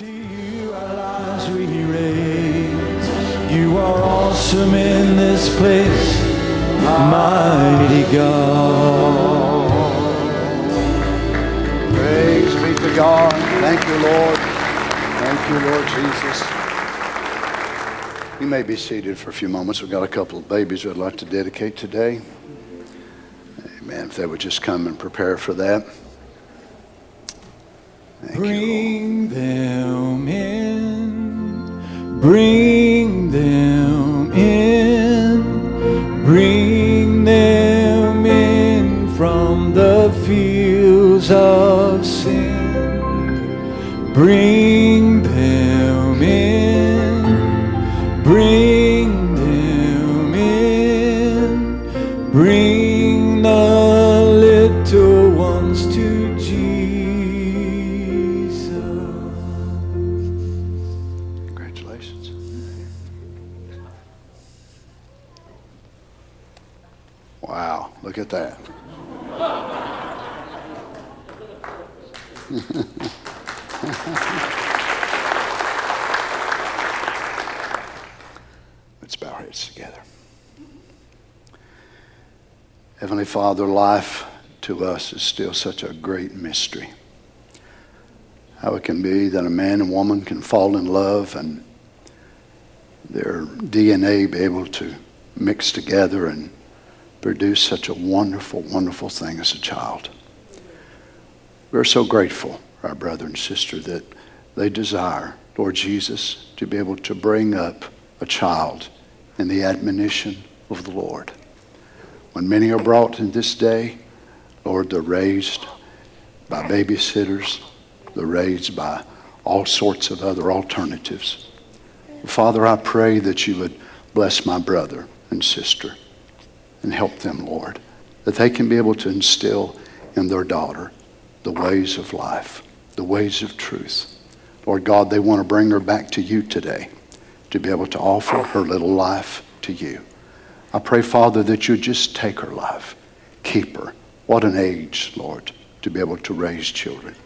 To you our lives we raise. You are awesome in this place, mighty God. Praise be to God. Thank you, Lord. Thank you, Lord Jesus. You may be seated for a few moments. We've got a couple of babies I'd like to dedicate today. Amen. If they would just come and prepare for that. Thank you, Bring them in, bring them in, bring them in from the fields of sin. Bring Father, life to us is still such a great mystery how it can be that a man and woman can fall in love and their DNA be able to mix together and produce such a wonderful, wonderful thing as a child. We're so grateful, our brother and sister, that they desire, Lord Jesus, to be able to bring up a child in the admonition of the Lord. When many are brought in this day, Lord, they're raised by babysitters, they're raised by all sorts of other alternatives. Father, I pray that you would bless my brother and sister and help them, Lord, that they can be able to instill in their daughter the ways of life, the ways of truth. Lord God, they want to bring her back to you today to be able to offer her little life to you. I pray, Father, that you just take her life, keep her. What an age, Lord, to be able to raise children.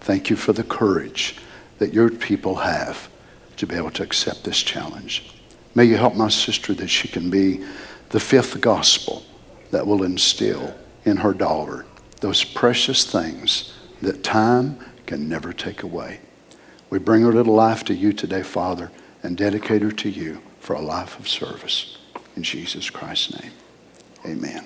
Thank you for the courage that your people have to be able to accept this challenge. May you help my sister that she can be the fifth gospel that will instill in her daughter those precious things that time can never take away. We bring her little life to you today, Father, and dedicate her to you for a life of service. In Jesus Christ's name, amen.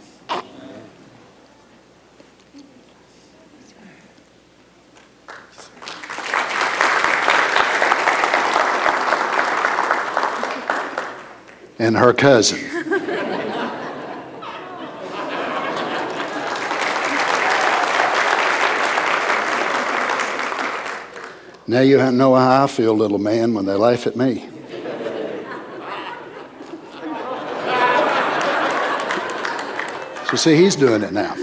And her cousin. Now you know how I feel, little man, when they laugh at me. So, see, he's doing it now.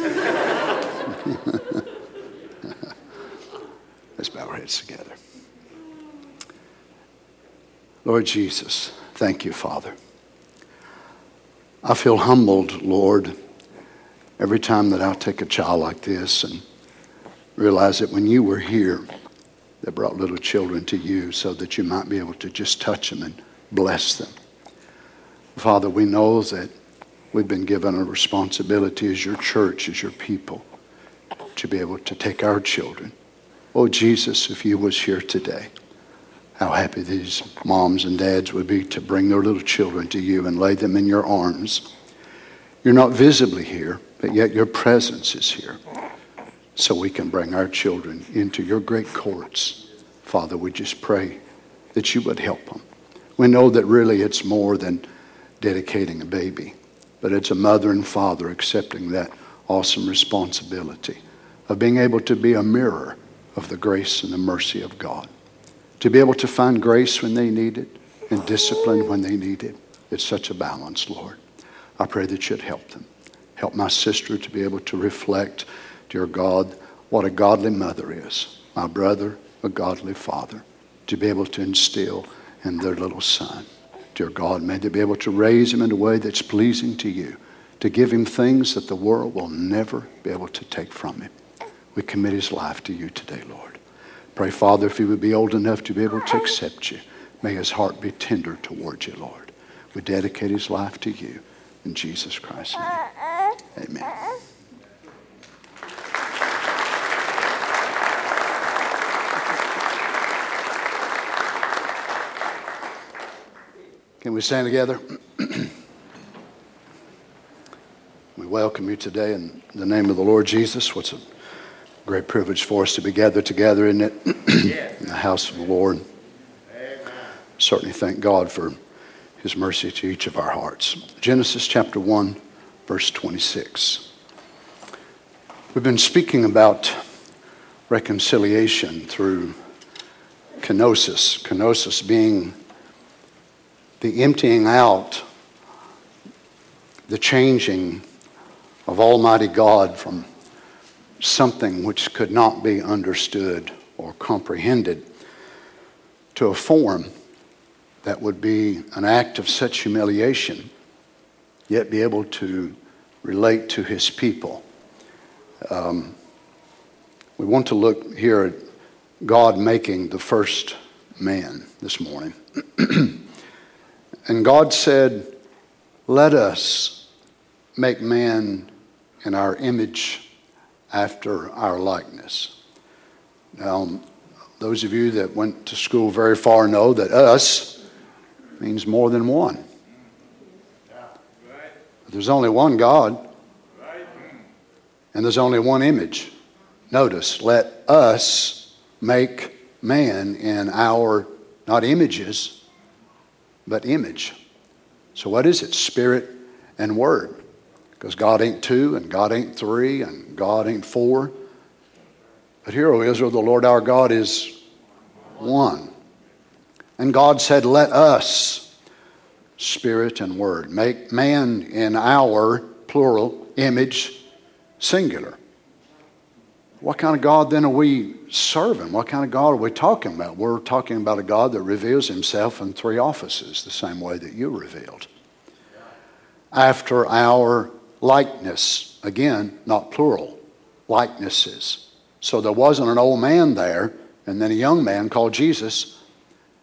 Let's bow our heads together. Lord Jesus, thank you, Father. I feel humbled, Lord, every time that I take a child like this and realize that when you were here, they brought little children to you so that you might be able to just touch them and bless them. Father, we know that we've been given a responsibility as your church, as your people, to be able to take our children. Oh, Jesus, if you was here today, how happy these moms and dads would be to bring their little children to you and lay them in your arms. You're not visibly here, but yet your presence is here. So we can bring our children into your great courts. Father, we just pray that you would help them. We know that really it's more than dedicating a baby, but it's a mother and father accepting that awesome responsibility of being able to be a mirror of the grace and the mercy of God to be able to find grace when they need it and discipline when they need it. It's such a balance, Lord. I pray that you'd help them. Help my sister to be able to reflect, dear God, what a godly mother is. My brother, a godly father. To be able to instill in their little son. Dear God, may they be able to raise him in a way that's pleasing to you. To give him things that the world will never be able to take from him. We commit his life to you today, Lord. Pray, Father, if he would be old enough to be able to accept you, may his heart be tender towards you, Lord. We dedicate his life to you. In Jesus Christ's name. Amen. Can we stand together? we welcome you today in the name of the Lord Jesus. What's a great privilege for us to be gathered together, isn't it? in the house of the Lord. Certainly thank God for his mercy to each of our hearts. Genesis chapter 1, verse 26. We've been speaking about reconciliation through kenosis, kenosis being the emptying out, the changing of Almighty God from something which could not be understood or comprehended to a form that would be an act of such humiliation, yet be able to relate to his people. Um, we want to look here at God making the first man this morning. And God said, Let us make man in our image after our likeness. Now, those of you that went to school very far know that us means more than one. But there's only one God, and there's only one image. Notice, let us make man in our, not images, but image. So, what is it? Spirit and Word. Because God ain't two, and God ain't three, and God ain't four. But here, O Israel, the Lord our God is one. And God said, Let us, Spirit and Word, make man in our, plural, image, singular. What kind of God then are we serving? What kind of God are we talking about? We're talking about a God that reveals himself in three offices, the same way that you revealed. After our likeness, again, not plural, likenesses. So there wasn't an old man there and then a young man called Jesus.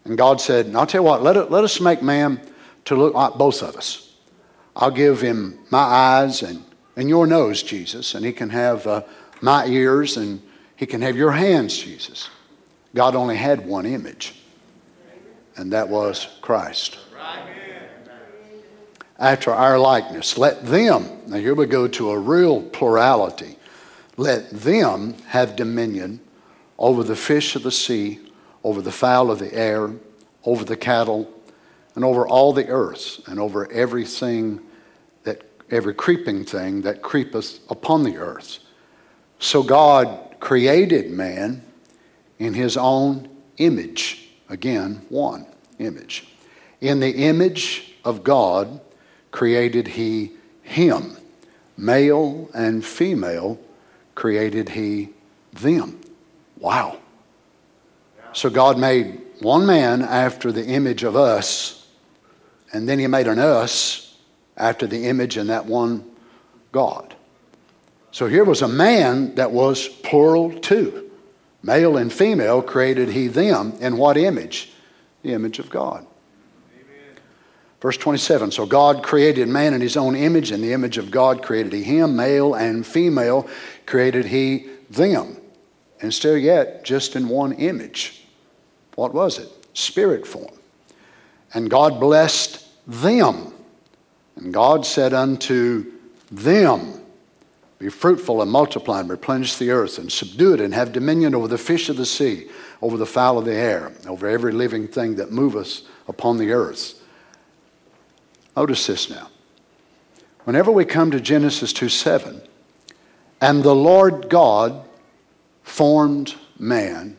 And God said, and I'll tell you what, let, it, let us make man to look like both of us. I'll give him my eyes and, and your nose, Jesus, and he can have. Uh, my ears, and He can have your hands, Jesus. God only had one image, and that was Christ. After our likeness. Let them, now here we go to a real plurality, let them have dominion over the fish of the sea, over the fowl of the air, over the cattle, and over all the earth, and over everything that, every creeping thing that creepeth upon the earth. So God created man in his own image. Again, one image. In the image of God created he him. Male and female created he them. Wow. So God made one man after the image of us, and then he made an us after the image in that one God. So here was a man that was plural too. Male and female created he them in what image? The image of God. Amen. Verse 27 So God created man in his own image, in the image of God created he him, male and female created he them. And still yet, just in one image. What was it? Spirit form. And God blessed them. And God said unto them, be fruitful and multiply and replenish the earth and subdue it and have dominion over the fish of the sea, over the fowl of the air, over every living thing that moveth upon the earth. Notice this now. Whenever we come to Genesis 2 7, and the Lord God formed man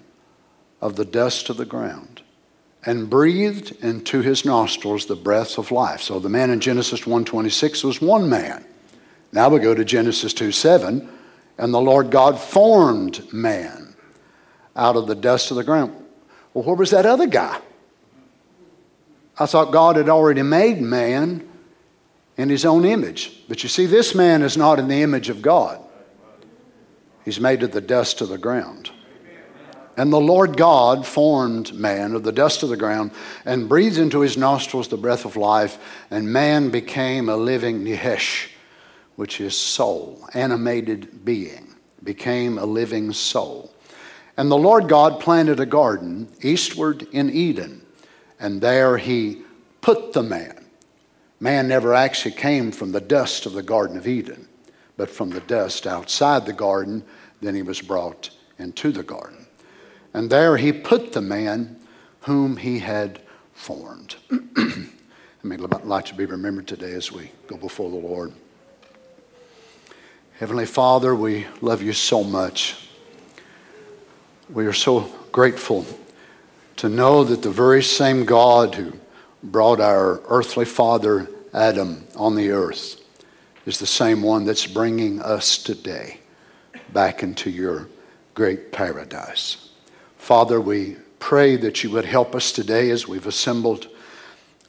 of the dust of the ground and breathed into his nostrils the breath of life. So the man in Genesis 1:26 was one man. Now we go to Genesis 2 7, and the Lord God formed man out of the dust of the ground. Well, where was that other guy? I thought God had already made man in his own image. But you see, this man is not in the image of God, he's made of the dust of the ground. And the Lord God formed man of the dust of the ground and breathed into his nostrils the breath of life, and man became a living nephesh, which is soul, animated being, became a living soul. And the Lord God planted a garden eastward in Eden, and there he put the man. Man never actually came from the dust of the Garden of Eden, but from the dust outside the garden, then he was brought into the garden. And there he put the man whom he had formed. I mean, I'd like to be remembered today as we go before the Lord. Heavenly Father, we love you so much. We are so grateful to know that the very same God who brought our earthly father Adam on the earth is the same one that's bringing us today back into your great paradise. Father, we pray that you would help us today as we've assembled.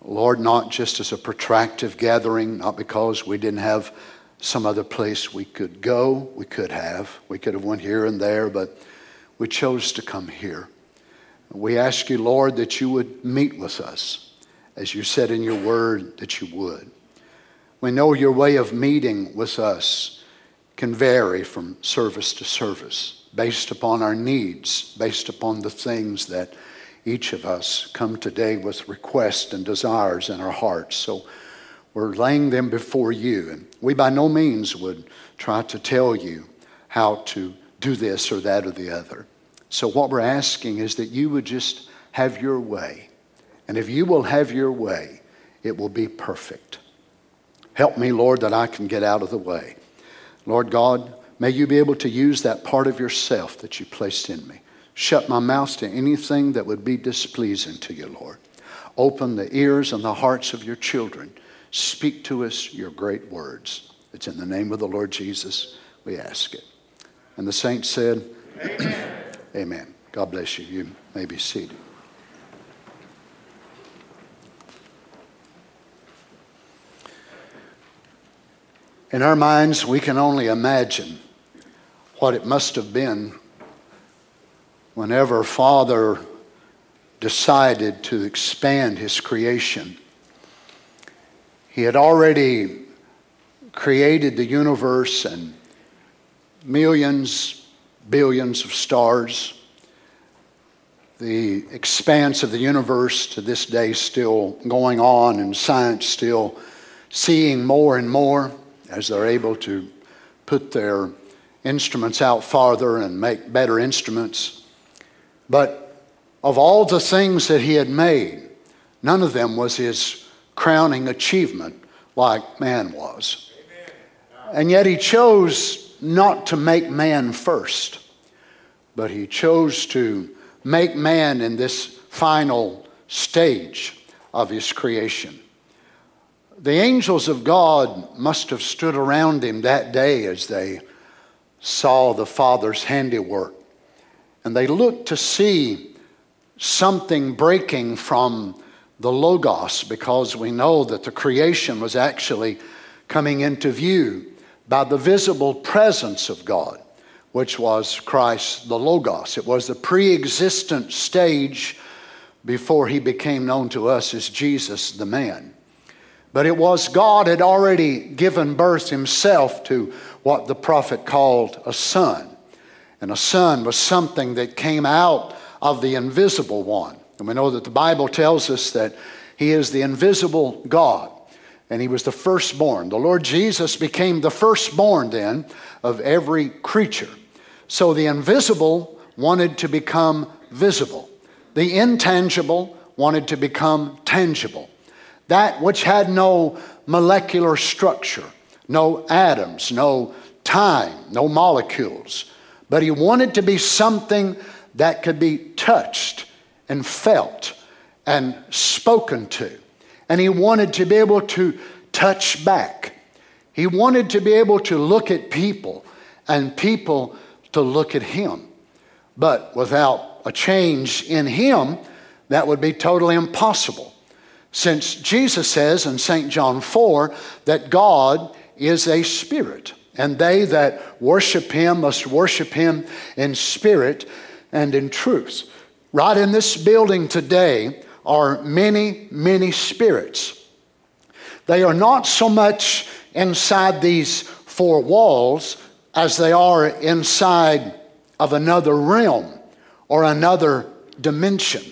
Lord, not just as a protractive gathering, not because we didn't have some other place we could go, we could have. We could have went here and there, but we chose to come here. We ask you, Lord, that you would meet with us, as you said in your word that you would. We know your way of meeting with us can vary from service to service based upon our needs, based upon the things that each of us come today with requests and desires in our hearts. So we're laying them before you. And we by no means would try to tell you how to do this or that or the other. So what we're asking is that you would just have your way. And if you will have your way, it will be perfect. Help me, Lord, that I can get out of the way. Lord God, May you be able to use that part of yourself that you placed in me. Shut my mouth to anything that would be displeasing to you, Lord. Open the ears and the hearts of your children. Speak to us your great words. It's in the name of the Lord Jesus we ask it. And the saints said, Amen. Amen. God bless you. You may be seated. In our minds, we can only imagine what it must have been whenever Father decided to expand his creation. He had already created the universe and millions, billions of stars. The expanse of the universe to this day still going on, and science still seeing more and more as they're able to put their instruments out farther and make better instruments. But of all the things that he had made, none of them was his crowning achievement like man was. And yet he chose not to make man first, but he chose to make man in this final stage of his creation. The angels of God must have stood around him that day as they saw the Father's handiwork. And they looked to see something breaking from the Logos because we know that the creation was actually coming into view by the visible presence of God, which was Christ the Logos. It was the pre existent stage before he became known to us as Jesus the man. But it was God had already given birth himself to what the prophet called a son. And a son was something that came out of the invisible one. And we know that the Bible tells us that he is the invisible God. And he was the firstborn. The Lord Jesus became the firstborn then of every creature. So the invisible wanted to become visible, the intangible wanted to become tangible. That which had no molecular structure no atoms, no time, no molecules. But he wanted to be something that could be touched and felt and spoken to. And he wanted to be able to touch back. He wanted to be able to look at people and people to look at him. But without a change in him, that would be totally impossible. Since Jesus says in St. John 4 that God is a spirit, and they that worship him must worship him in spirit and in truth. Right in this building today are many, many spirits. They are not so much inside these four walls as they are inside of another realm or another dimension.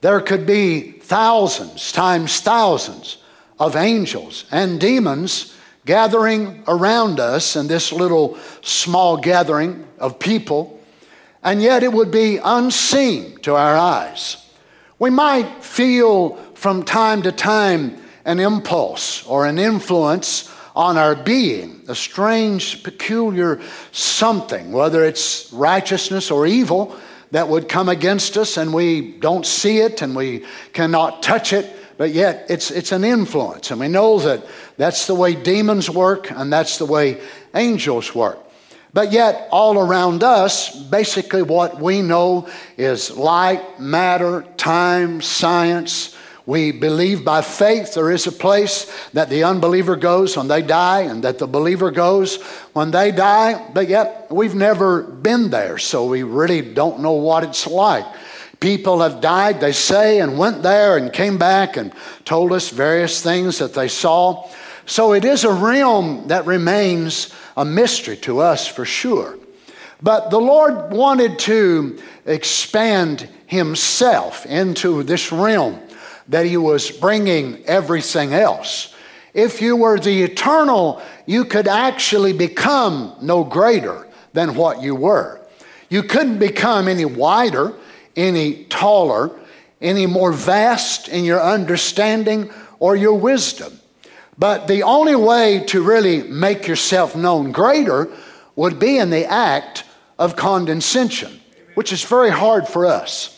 There could be thousands times thousands of angels and demons gathering around us in this little small gathering of people, and yet it would be unseen to our eyes. We might feel from time to time an impulse or an influence on our being, a strange, peculiar something, whether it's righteousness or evil, that would come against us and we don't see it and we cannot touch it, but yet it's, it's an influence. And we know that that's the way demons work and that's the way angels work. But yet, all around us, basically what we know is light, matter, time, science. We believe by faith there is a place that the unbeliever goes when they die and that the believer goes when they die, but yet we've never been there, so we really don't know what it's like. People have died, they say, and went there and came back and told us various things that they saw. So it is a realm that remains a mystery to us for sure. But the Lord wanted to expand Himself into this realm that He was bringing everything else. If you were the eternal, you could actually become no greater than what you were. You couldn't become any wider, any taller, any more vast in your understanding or your wisdom. But the only way to really make yourself known greater would be in the act of condescension, which is very hard for us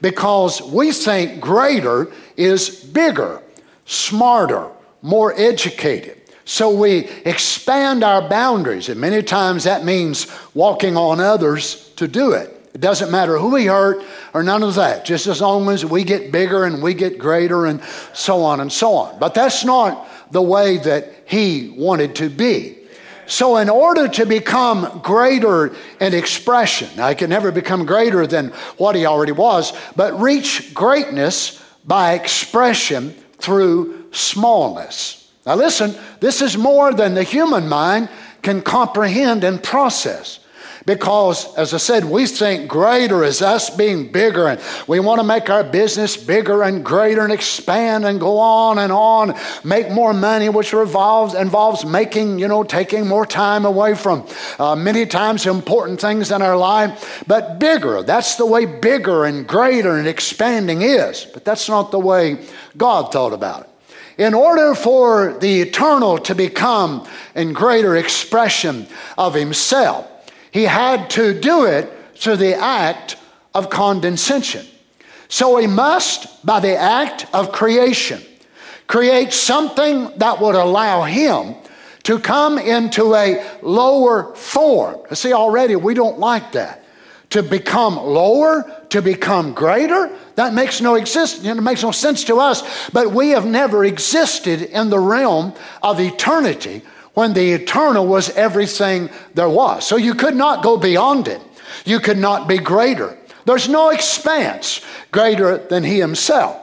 because we think greater is bigger, smarter, more educated. So we expand our boundaries, and many times that means walking on others to do it. It doesn't matter who we hurt or none of that, just as long as we get bigger and we get greater and so on and so on. But that's not the way that he wanted to be. So, in order to become greater in expression, I can never become greater than what he already was, but reach greatness by expression through smallness. Now, listen, this is more than the human mind can comprehend and process. Because, as I said, we think greater is us being bigger, and we want to make our business bigger and greater and expand and go on and on, make more money, which revolves, involves making, you know, taking more time away from uh, many times important things in our life. But bigger, that's the way bigger and greater and expanding is. But that's not the way God thought about it. In order for the eternal to become in greater expression of Himself, he had to do it through the act of condescension. So he must, by the act of creation, create something that would allow him to come into a lower form. See, already we don't like that. To become lower, to become greater, that makes no exist, it makes no sense to us. But we have never existed in the realm of eternity when the eternal was everything there was. So you could not go beyond it. You could not be greater. There's no expanse greater than he himself.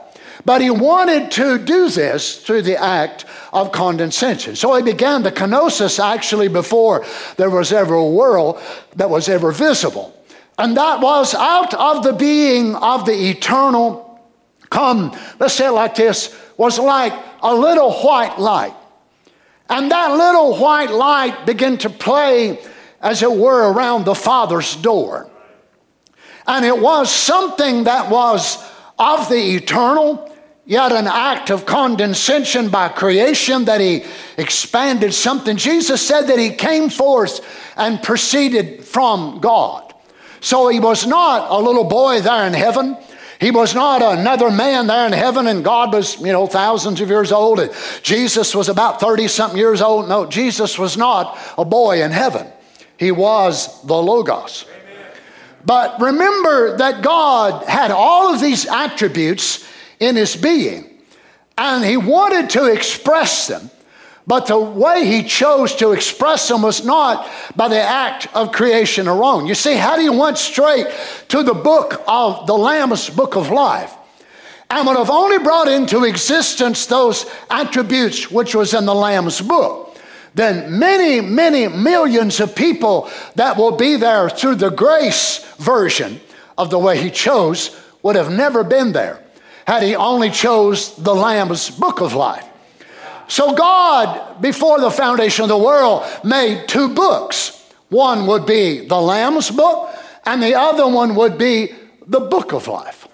But he wanted to do this through the act of condescension. So he began the kenosis actually before there was ever a world that was ever visible. And that was out of the being of the eternal come, let's say it like this, was like a little white light and that little white light began to play, as it were, around the Father's door. And it was something that was of the eternal, yet an act of condescension by creation that he expanded something. Jesus said that he came forth and proceeded from God. So he was not a little boy there in heaven. He was not another man there in heaven, and God was, you know, thousands of years old, and Jesus was about 30 something years old. No, Jesus was not a boy in heaven. He was the Logos. But remember that God had all of these attributes in his being, and he wanted to express them But the way he chose to express them was not by the act of creation alone. You see, how do you went straight to the book of the Lamb's book of life and would have only brought into existence those attributes which was in the Lamb's book, then many, many millions of people that will be there through the grace version of the way he chose would have never been there had he only chose the Lamb's book of life. So, God, before the foundation of the world, made two books. One would be the Lamb's book, and the other one would be the book of life.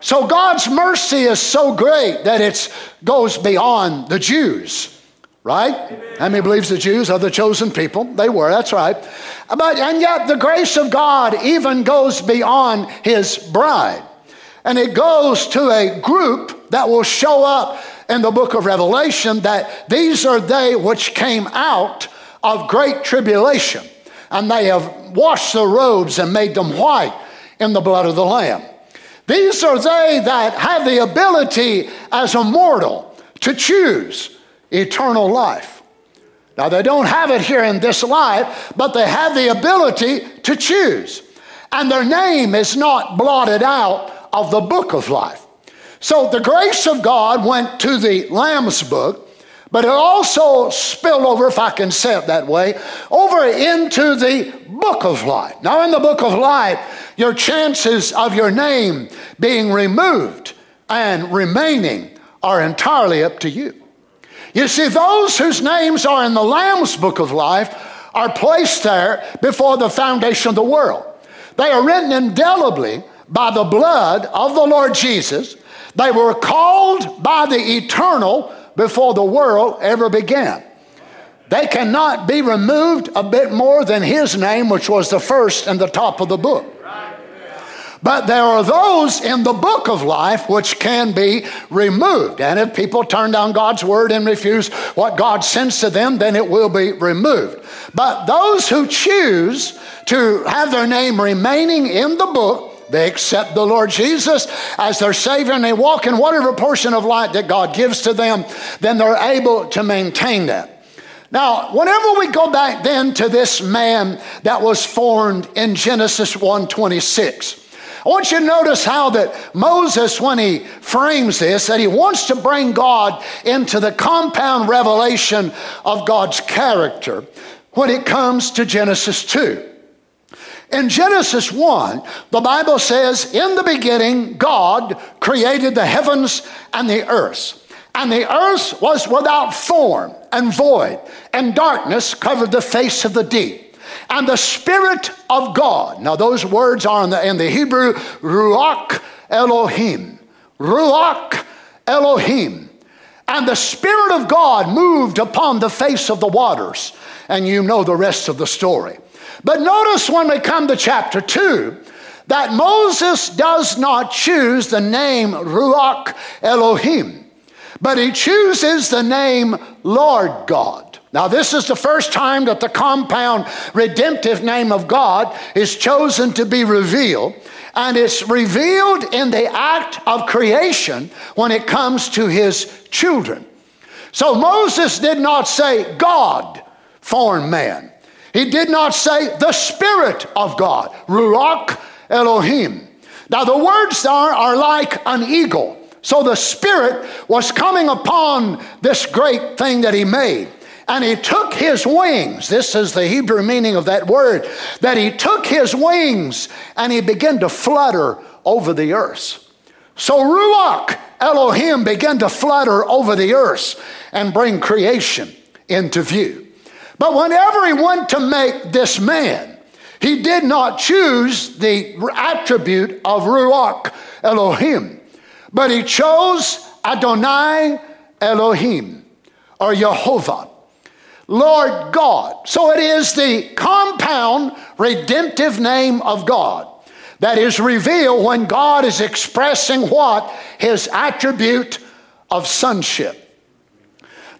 So, God's mercy is so great that it goes beyond the Jews, right? How many believes the Jews are the chosen people? They were, that's right. But, and yet, the grace of God even goes beyond his bride. And it goes to a group that will show up in the book of Revelation that these are they which came out of great tribulation, and they have washed their robes and made them white in the blood of the Lamb. These are they that have the ability as a mortal to choose eternal life. Now, they don't have it here in this life, but they have the ability to choose. And their name is not blotted out of the book of life. So the grace of God went to the Lamb's book, but it also spilled over, if I can say it that way, over into the book of life. Now, in the book of life, your chances of your name being removed and remaining are entirely up to you. You see, those whose names are in the Lamb's book of life are placed there before the foundation of the world. They are written indelibly by the blood of the Lord Jesus they were called by the eternal before the world ever began. They cannot be removed a bit more than his name, which was the first and the top of the book. But there are those in the book of life which can be removed. And if people turn down God's word and refuse what God sends to them, then it will be removed. But those who choose to have their name remaining in the book, they accept the Lord Jesus as their Savior and they walk in whatever portion of light that God gives to them, then they're able to maintain that. Now, whenever we go back then to this man that was formed in Genesis 1:26, I want you to notice how that Moses, when he frames this, that he wants to bring God into the compound revelation of God's character when it comes to Genesis 2. In Genesis 1, the Bible says, In the beginning, God created the heavens and the earth. And the earth was without form and void, and darkness covered the face of the deep. And the Spirit of God, now those words are in the, in the Hebrew, Ruach Elohim. Ruach Elohim. And the Spirit of God moved upon the face of the waters. And you know the rest of the story. But notice when we come to chapter 2 that Moses does not choose the name Ruach Elohim, but he chooses the name Lord God. Now, this is the first time that the compound redemptive name of God is chosen to be revealed, and it's revealed in the act of creation when it comes to his children. So Moses did not say, God formed man. He did not say the Spirit of God, Ruach Elohim. Now, the words are, are like an eagle. So the Spirit was coming upon this great thing that He made. And He took His wings. This is the Hebrew meaning of that word. That He took His wings and He began to flutter over the earth. So Ruach Elohim began to flutter over the earth and bring creation into view. But whenever he went to make this man, he did not choose the attribute of Ruach Elohim, but he chose Adonai Elohim or Jehovah, Lord God. So it is the compound redemptive name of God that is revealed when God is expressing what? His attribute of sonship.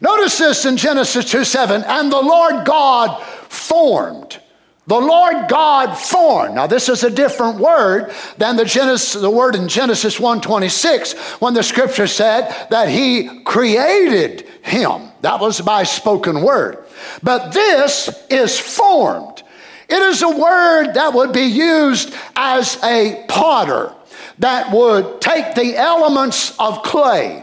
Notice this in Genesis 2 7. And the Lord God formed. The Lord God formed. Now, this is a different word than the, Genesis, the word in Genesis 1:26 when the scripture said that he created him. That was by spoken word. But this is formed. It is a word that would be used as a potter that would take the elements of clay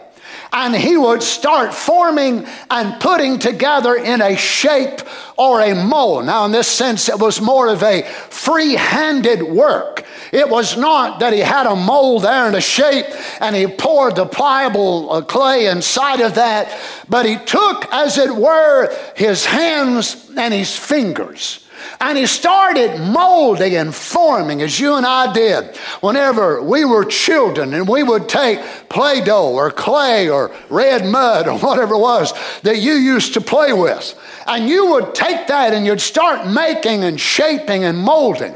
and he would start forming and putting together in a shape or a mold. Now, in this sense, it was more of a free handed work. It was not that he had a mold there and a shape and he poured the pliable uh, clay inside of that, but he took, as it were, his hands and his fingers and he started molding and forming as you and I did whenever we were children and we would take Play Doh or clay or red mud or whatever it was that you used to play with. And you would take that and you'd start making and shaping and molding.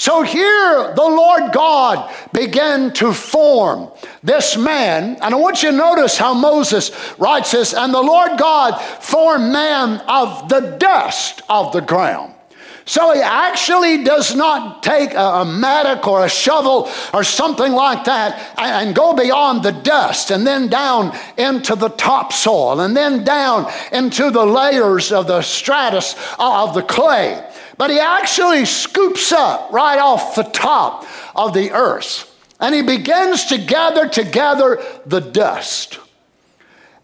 So here the Lord God began to form this man. And I want you to notice how Moses writes this. And the Lord God formed man of the dust of the ground. So he actually does not take a, a mattock or a shovel or something like that and, and go beyond the dust and then down into the topsoil and then down into the layers of the stratus of the clay. But he actually scoops up right off the top of the earth and he begins to gather together the dust.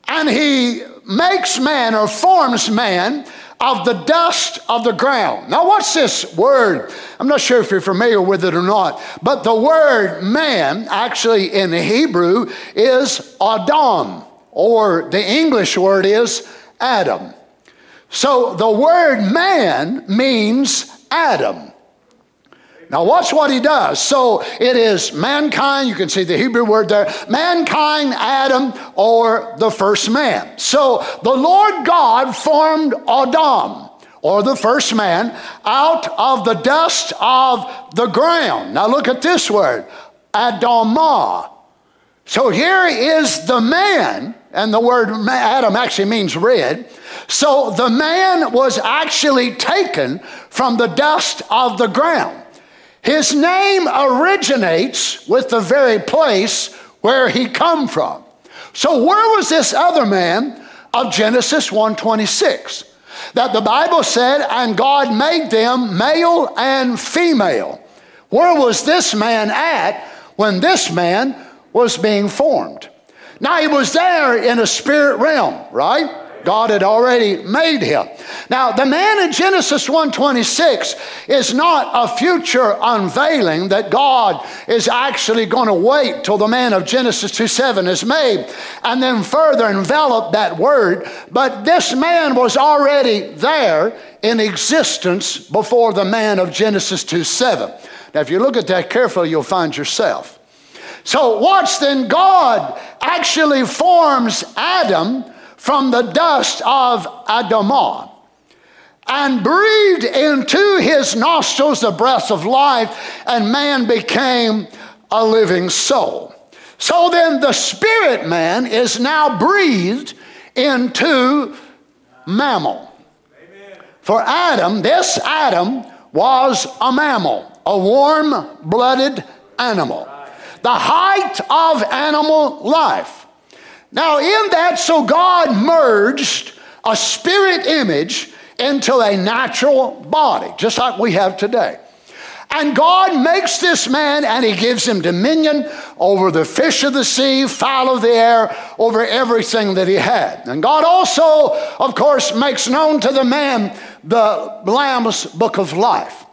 And he makes man or forms man of the dust of the ground. Now, what's this word? I'm not sure if you're familiar with it or not, but the word man, actually in Hebrew, is Adam, or the English word is Adam. So the word man means Adam. Now, watch what he does. So it is mankind, you can see the Hebrew word there mankind, Adam, or the first man. So the Lord God formed Adam, or the first man, out of the dust of the ground. Now, look at this word Adamah. So here is the man, and the word Adam actually means red. So the man was actually taken from the dust of the ground. His name originates with the very place where he come from. So where was this other man of Genesis 1:26? That the Bible said, and God made them male and female. Where was this man at when this man was being formed? Now he was there in a spirit realm, right? God had already made him. Now, the man in Genesis 1:26 is not a future unveiling that God is actually going to wait till the man of Genesis 2:7 is made and then further envelop that word, but this man was already there in existence before the man of Genesis 2:7. Now, if you look at that carefully, you'll find yourself. So, watch then, God actually forms Adam from the dust of Adamah and breathed into his nostrils the breath of life, and man became a living soul. So then, the spirit man is now breathed into mammal. Amen. For Adam, this Adam was a mammal, a warm blooded animal, the height of animal life. Now, in that, so God merged a spirit image into a natural body, just like we have today. And God makes this man and he gives him dominion over the fish of the sea, fowl of the air, over everything that he had. And God also, of course, makes known to the man the Lamb's book of life.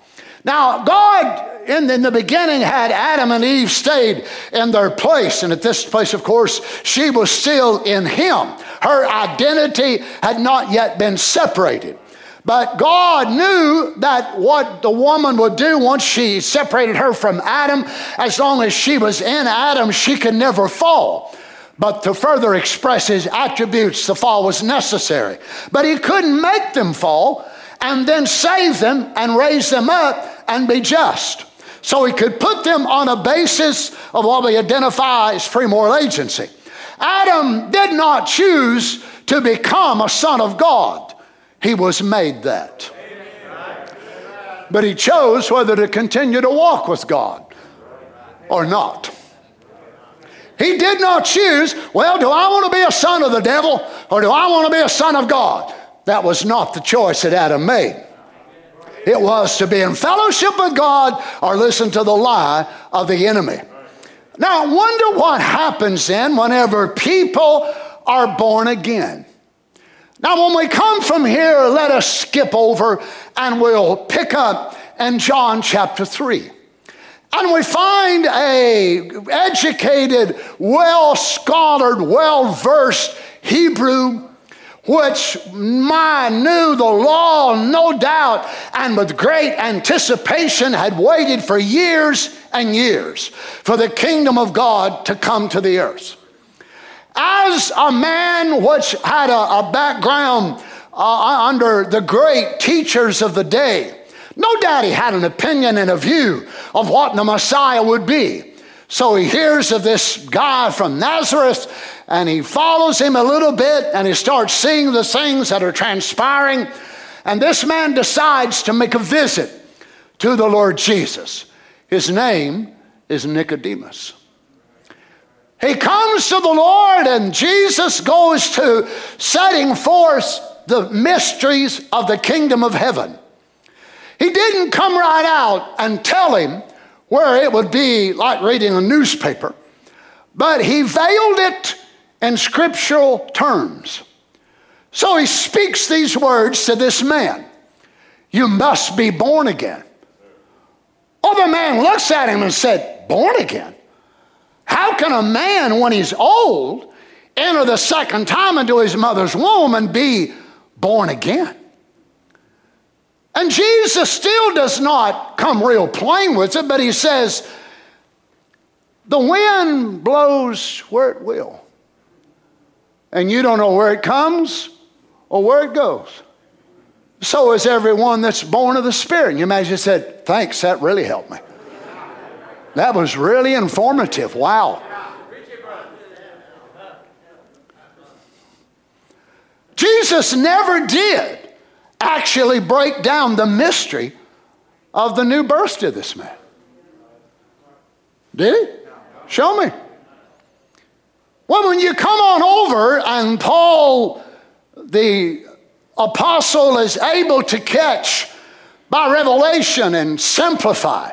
Now, God in, in the beginning had Adam and Eve stayed in their place. And at this place, of course, she was still in him. Her identity had not yet been separated. But God knew that what the woman would do once she separated her from Adam, as long as she was in Adam, she could never fall. But to further express his attributes, the fall was necessary. But he couldn't make them fall and then save them and raise them up and be just so he could put them on a basis of what we identify as free moral agency. Adam did not choose to become a son of God, he was made that. But he chose whether to continue to walk with God or not. He did not choose, well, do I want to be a son of the devil Or do I want to be a son of God? That was not the choice that Adam made. It was to be in fellowship with God or listen to the lie of the enemy. Now, I wonder what happens then whenever people are born again. Now, when we come from here, let us skip over and we'll pick up in John chapter 3. And we find a educated, well scholared, well versed Hebrew which my knew the law no doubt and with great anticipation had waited for years and years for the kingdom of God to come to the earth. As a man which had a, a background uh, under the great teachers of the day, no doubt he had an opinion and a view of what the Messiah would be. So he hears of this guy from Nazareth and he follows him a little bit and he starts seeing the things that are transpiring. And this man decides to make a visit to the Lord Jesus. His name is Nicodemus. He comes to the Lord, and Jesus goes to setting forth the mysteries of the kingdom of heaven. He didn't come right out and tell him where it would be like reading a newspaper, but he veiled it in scriptural terms. So he speaks these words to this man You must be born again. The man looks at him and said, Born again? How can a man, when he's old, enter the second time into his mother's womb and be born again? And Jesus still does not come real plain with it, but he says, The wind blows where it will. And you don't know where it comes or where it goes. So is everyone that's born of the Spirit. And you imagine said, Thanks, that really helped me. That was really informative. Wow. Jesus never did actually break down the mystery of the new birth to this man. Did he? Show me. Well, when you come on over and Paul, the apostle, is able to catch by revelation and simplify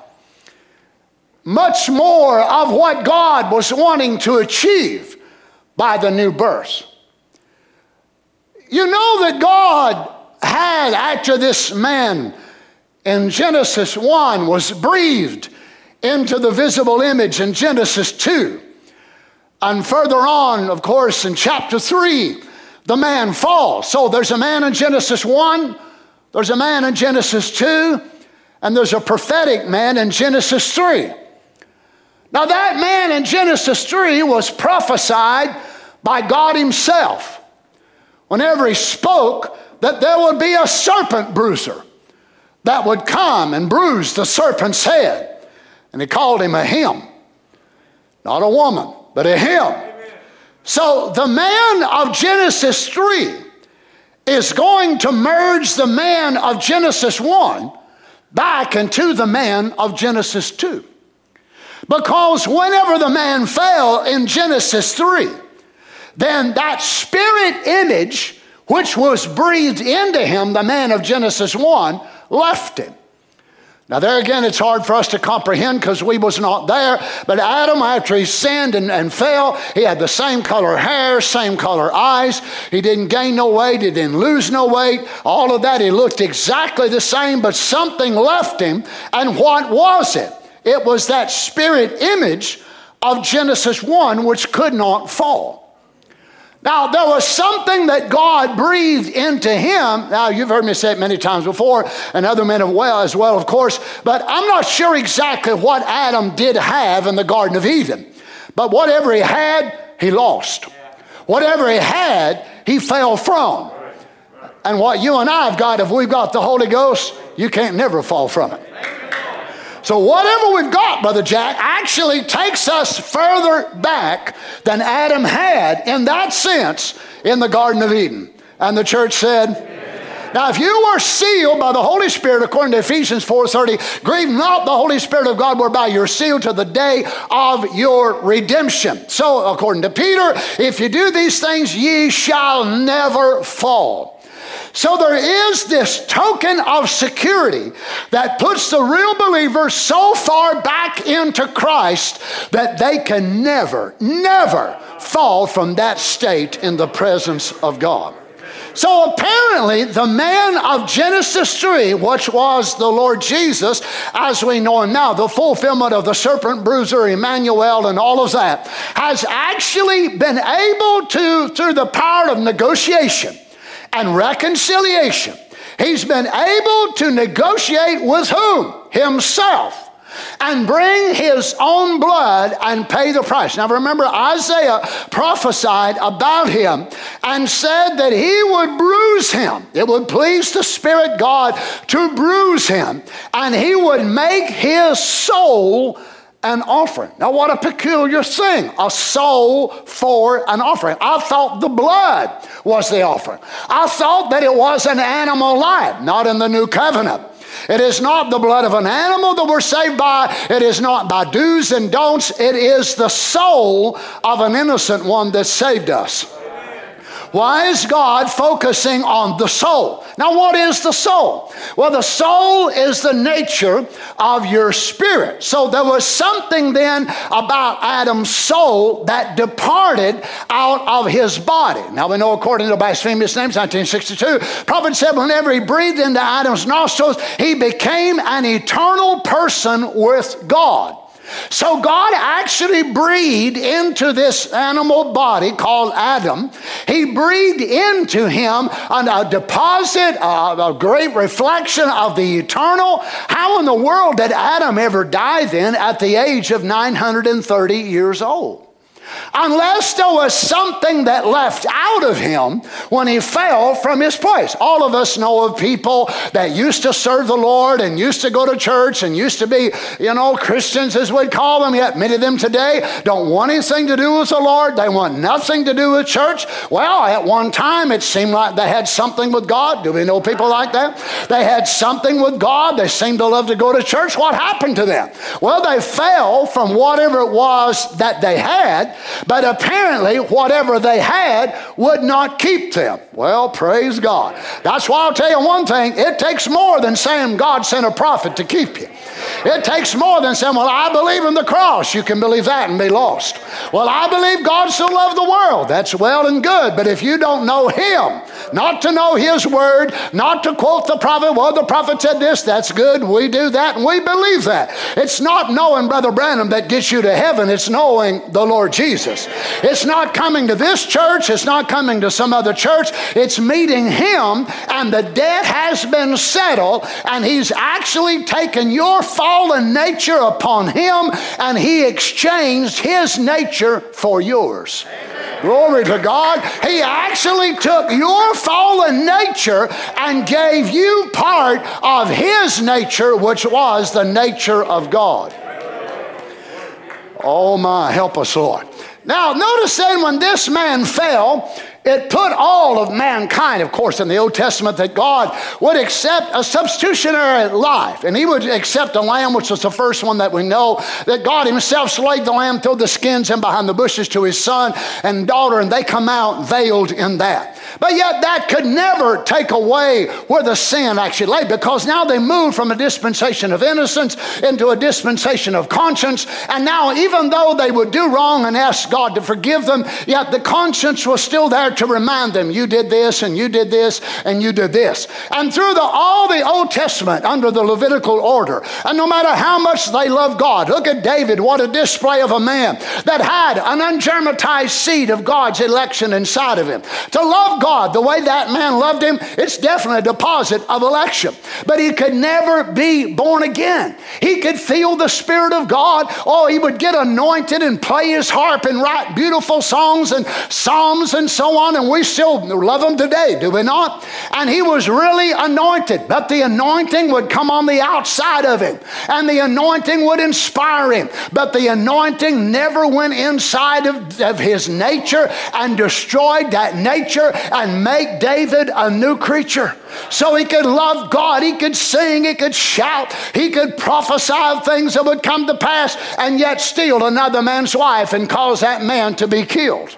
much more of what God was wanting to achieve by the new birth. You know that God had, after this man in Genesis 1 was breathed into the visible image in Genesis 2. And further on, of course, in chapter 3, the man falls. So there's a man in Genesis 1, there's a man in Genesis 2, and there's a prophetic man in Genesis 3. Now, that man in Genesis 3 was prophesied by God Himself. Whenever He spoke, that there would be a serpent bruiser that would come and bruise the serpent's head. And he called him a him. Not a woman, but a him. So the man of Genesis 3 is going to merge the man of Genesis 1 back into the man of Genesis 2. Because whenever the man fell in Genesis 3, then that spirit image which was breathed into him, the man of Genesis 1, left him. Now, there again, it's hard for us to comprehend because we was not there. But Adam, after he sinned and, and fell, he had the same color hair, same color eyes. He didn't gain no weight. He didn't lose no weight. All of that, he looked exactly the same, but something left him. And what was it? It was that spirit image of Genesis 1, which could not fall. Now, there was something that God breathed into him. Now, you've heard me say it many times before, and other men well as well, of course, but I'm not sure exactly what Adam did have in the Garden of Eden. But whatever he had, he lost. Whatever he had, he fell from. And what you and I have got, if we've got the Holy Ghost, you can't never fall from it. So, whatever we've got, Brother Jack, actually takes us further back than Adam had in that sense in the Garden of Eden. And the church said, Now, if you were sealed by the Holy Spirit, according to Ephesians 4.30, grieve not the Holy Spirit of God, whereby you're sealed to the day of your redemption. So, according to Peter, if you do these things, ye shall never fall. So there is this token of security that puts the real believer so far back into Christ that they can never, never fall from that state in the presence of God. So apparently, the man of Genesis 3, which was the Lord Jesus, as we know him now, the fulfillment of the serpent bruiser, Emmanuel, and all of that, has actually been able to, through the power of negotiation and reconciliation, he's been able to negotiate with whom? Himself and bring his own blood and pay the price. Now remember, Isaiah prophesied about him and said that he would bruise him. It would please the Spirit God to bruise him, and he would make his soul an offering. Now, what a peculiar thing a soul for an offering. I thought the blood was the offering, I thought that it was an animal life, not in the new covenant. It is not the blood of an animal that we're saved by. It is not by do's and don'ts. It is the soul of an innocent one that saved us. Why is God focusing on the soul? Now, what is the soul? Well, the soul is the nature of your spirit. So there was something then about Adam's soul that departed out of his body. Now, we know according to blasphemous names, 1962, prophet said whenever he breathed into Adam's nostrils, he became an eternal person with God. So God actually breathed into this animal body called Adam. He breathed into him a deposit, a great reflection of the eternal. How in the world did Adam ever die then at the age of 930 years old? Unless there was something that left out of him when he fell from his place. All of us know of people that used to serve the Lord and used to go to church and used to be, you know, Christians as we'd call them, yet many of them today don't want anything to do with the Lord. They want nothing to do with church. Well, at one time it seemed like they had something with God. Do we know people like that? They had something with God. They seemed to love to go to church. What happened to them? Well, they fell from whatever it was that they had but apparently, whatever they had would not keep them. Well, praise God. That's why I'll tell you one thing it takes more than saying God sent a prophet to keep you. It takes more than saying, Well, I believe in the cross. You can believe that and be lost. Well, I believe God so loved the world. That's well and good. But if you don't know Him, not to know His word, not to quote the prophet, well, the prophet said this, that's good. We do that and we believe that. It's not knowing Brother Branham that gets you to heaven, it's knowing the Lord Jesus. It's not coming to this church, it's not coming to some other church, it's meeting Him, and the debt has been settled, and He's actually taken your fallen nature upon Him, and He exchanged His nature for yours. Glory to God. He actually took your fallen nature and gave you part of His nature, which was the nature of God. Oh my, help us, Lord. Now, notice then when this man fell, it put all of mankind, of course, in the Old Testament, that God would accept a substitutionary life. And he would accept a lamb, which was the first one that we know, that God himself slayed the lamb, threw the skins in behind the bushes to his son and daughter, and they come out veiled in that. But yet that could never take away where the sin actually lay because now they moved from a dispensation of innocence into a dispensation of conscience. And now, even though they would do wrong and ask God to forgive them, yet the conscience was still there to remind them, you did this and you did this and you did this. And through the, all the Old Testament under the Levitical order, and no matter how much they love God, look at David, what a display of a man that had an ungermatized seed of God's election inside of him. To love God the way that man loved him, it's definitely a deposit of election. But he could never be born again. He could feel the Spirit of God. Oh, he would get anointed and play his harp and write beautiful songs and psalms and so on on, and we still love him today, do we not? And he was really anointed, but the anointing would come on the outside of him, and the anointing would inspire him, but the anointing never went inside of, of his nature and destroyed that nature and make David a new creature. So he could love God, he could sing, he could shout, he could prophesy of things that would come to pass, and yet steal another man's wife and cause that man to be killed.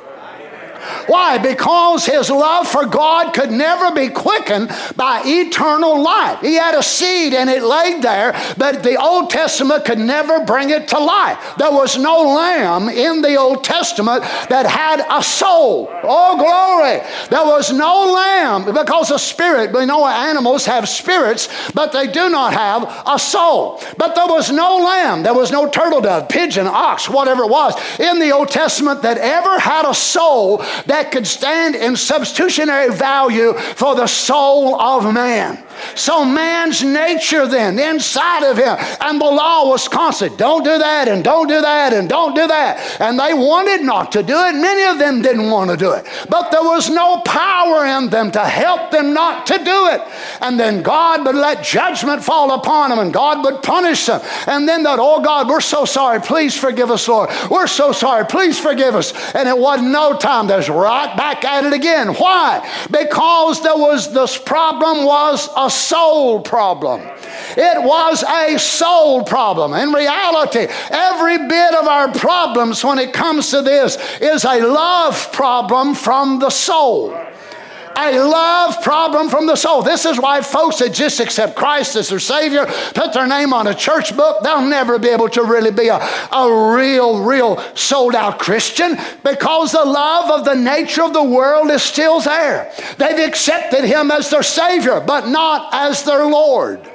Why? Because his love for God could never be quickened by eternal life. He had a seed and it laid there, but the Old Testament could never bring it to life. There was no lamb in the Old Testament that had a soul. Oh, glory. There was no lamb because a spirit, we know animals have spirits, but they do not have a soul. But there was no lamb, there was no turtle dove, pigeon, ox, whatever it was in the Old Testament that ever had a soul that could stand in substitutionary value for the soul of man. So man's nature then inside of him, and the law was constant. Don't do that, and don't do that, and don't do that. And they wanted not to do it. Many of them didn't want to do it. But there was no power in them to help them not to do it. And then God would let judgment fall upon them, and God would punish them. And then that, oh God, we're so sorry. Please forgive us, Lord. We're so sorry. Please forgive us. And it wasn't no time. There's right back at it again. Why? Because there was this problem was a soul problem. It was a soul problem. In reality, every bit of our problems when it comes to this is a love problem from the soul a love problem from the soul. This is why folks that just accept Christ as their Savior, put their name on a church book, they'll never be able to really be a, a real, real sold out Christian because the love of the nature of the world is still there. They've accepted Him as their Savior, but not as their Lord.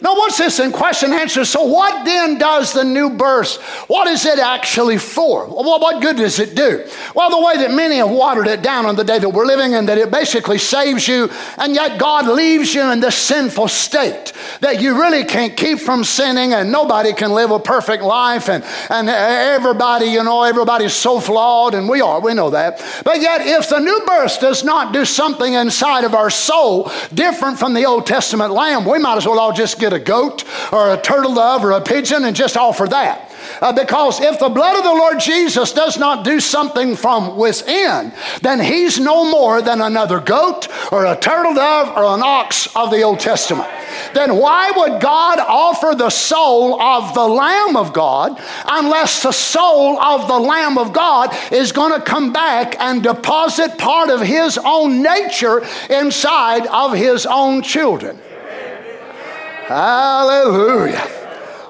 Now, what's this in question answer? So, what then does the new birth? What is it actually for? Well, what good does it do? Well, the way that many have watered it down on the day that we're living in, that it basically saves you, and yet God leaves you in this sinful state that you really can't keep from sinning, and nobody can live a perfect life, and, and everybody, you know, everybody's so flawed, and we are, we know that. But yet, if the new birth does not do something inside of our soul different from the Old Testament lamb, we might as well all just get get a goat or a turtle dove or a pigeon and just offer that. Uh, because if the blood of the Lord Jesus does not do something from within, then he's no more than another goat or a turtle dove or an ox of the Old Testament. Then why would God offer the soul of the Lamb of God unless the soul of the Lamb of God is going to come back and deposit part of his own nature inside of his own children? Hallelujah.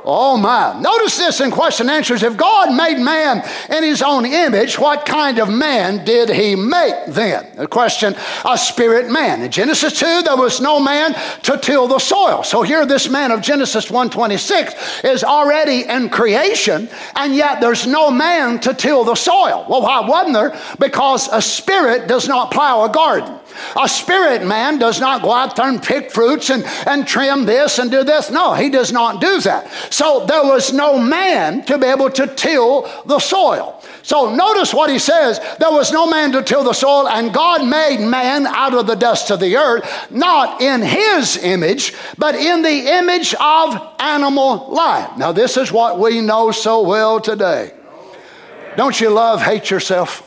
Oh my. Notice this in question answers. If God made man in his own image, what kind of man did he make then? The question, a spirit man. In Genesis 2, there was no man to till the soil. So here this man of Genesis 126 is already in creation, and yet there's no man to till the soil. Well, why wasn't there? Because a spirit does not plow a garden. A spirit man does not go out there and pick fruits and, and trim this and do this. No, he does not do that. So there was no man to be able to till the soil. So notice what he says there was no man to till the soil, and God made man out of the dust of the earth, not in his image, but in the image of animal life. Now, this is what we know so well today. Don't you love hate yourself?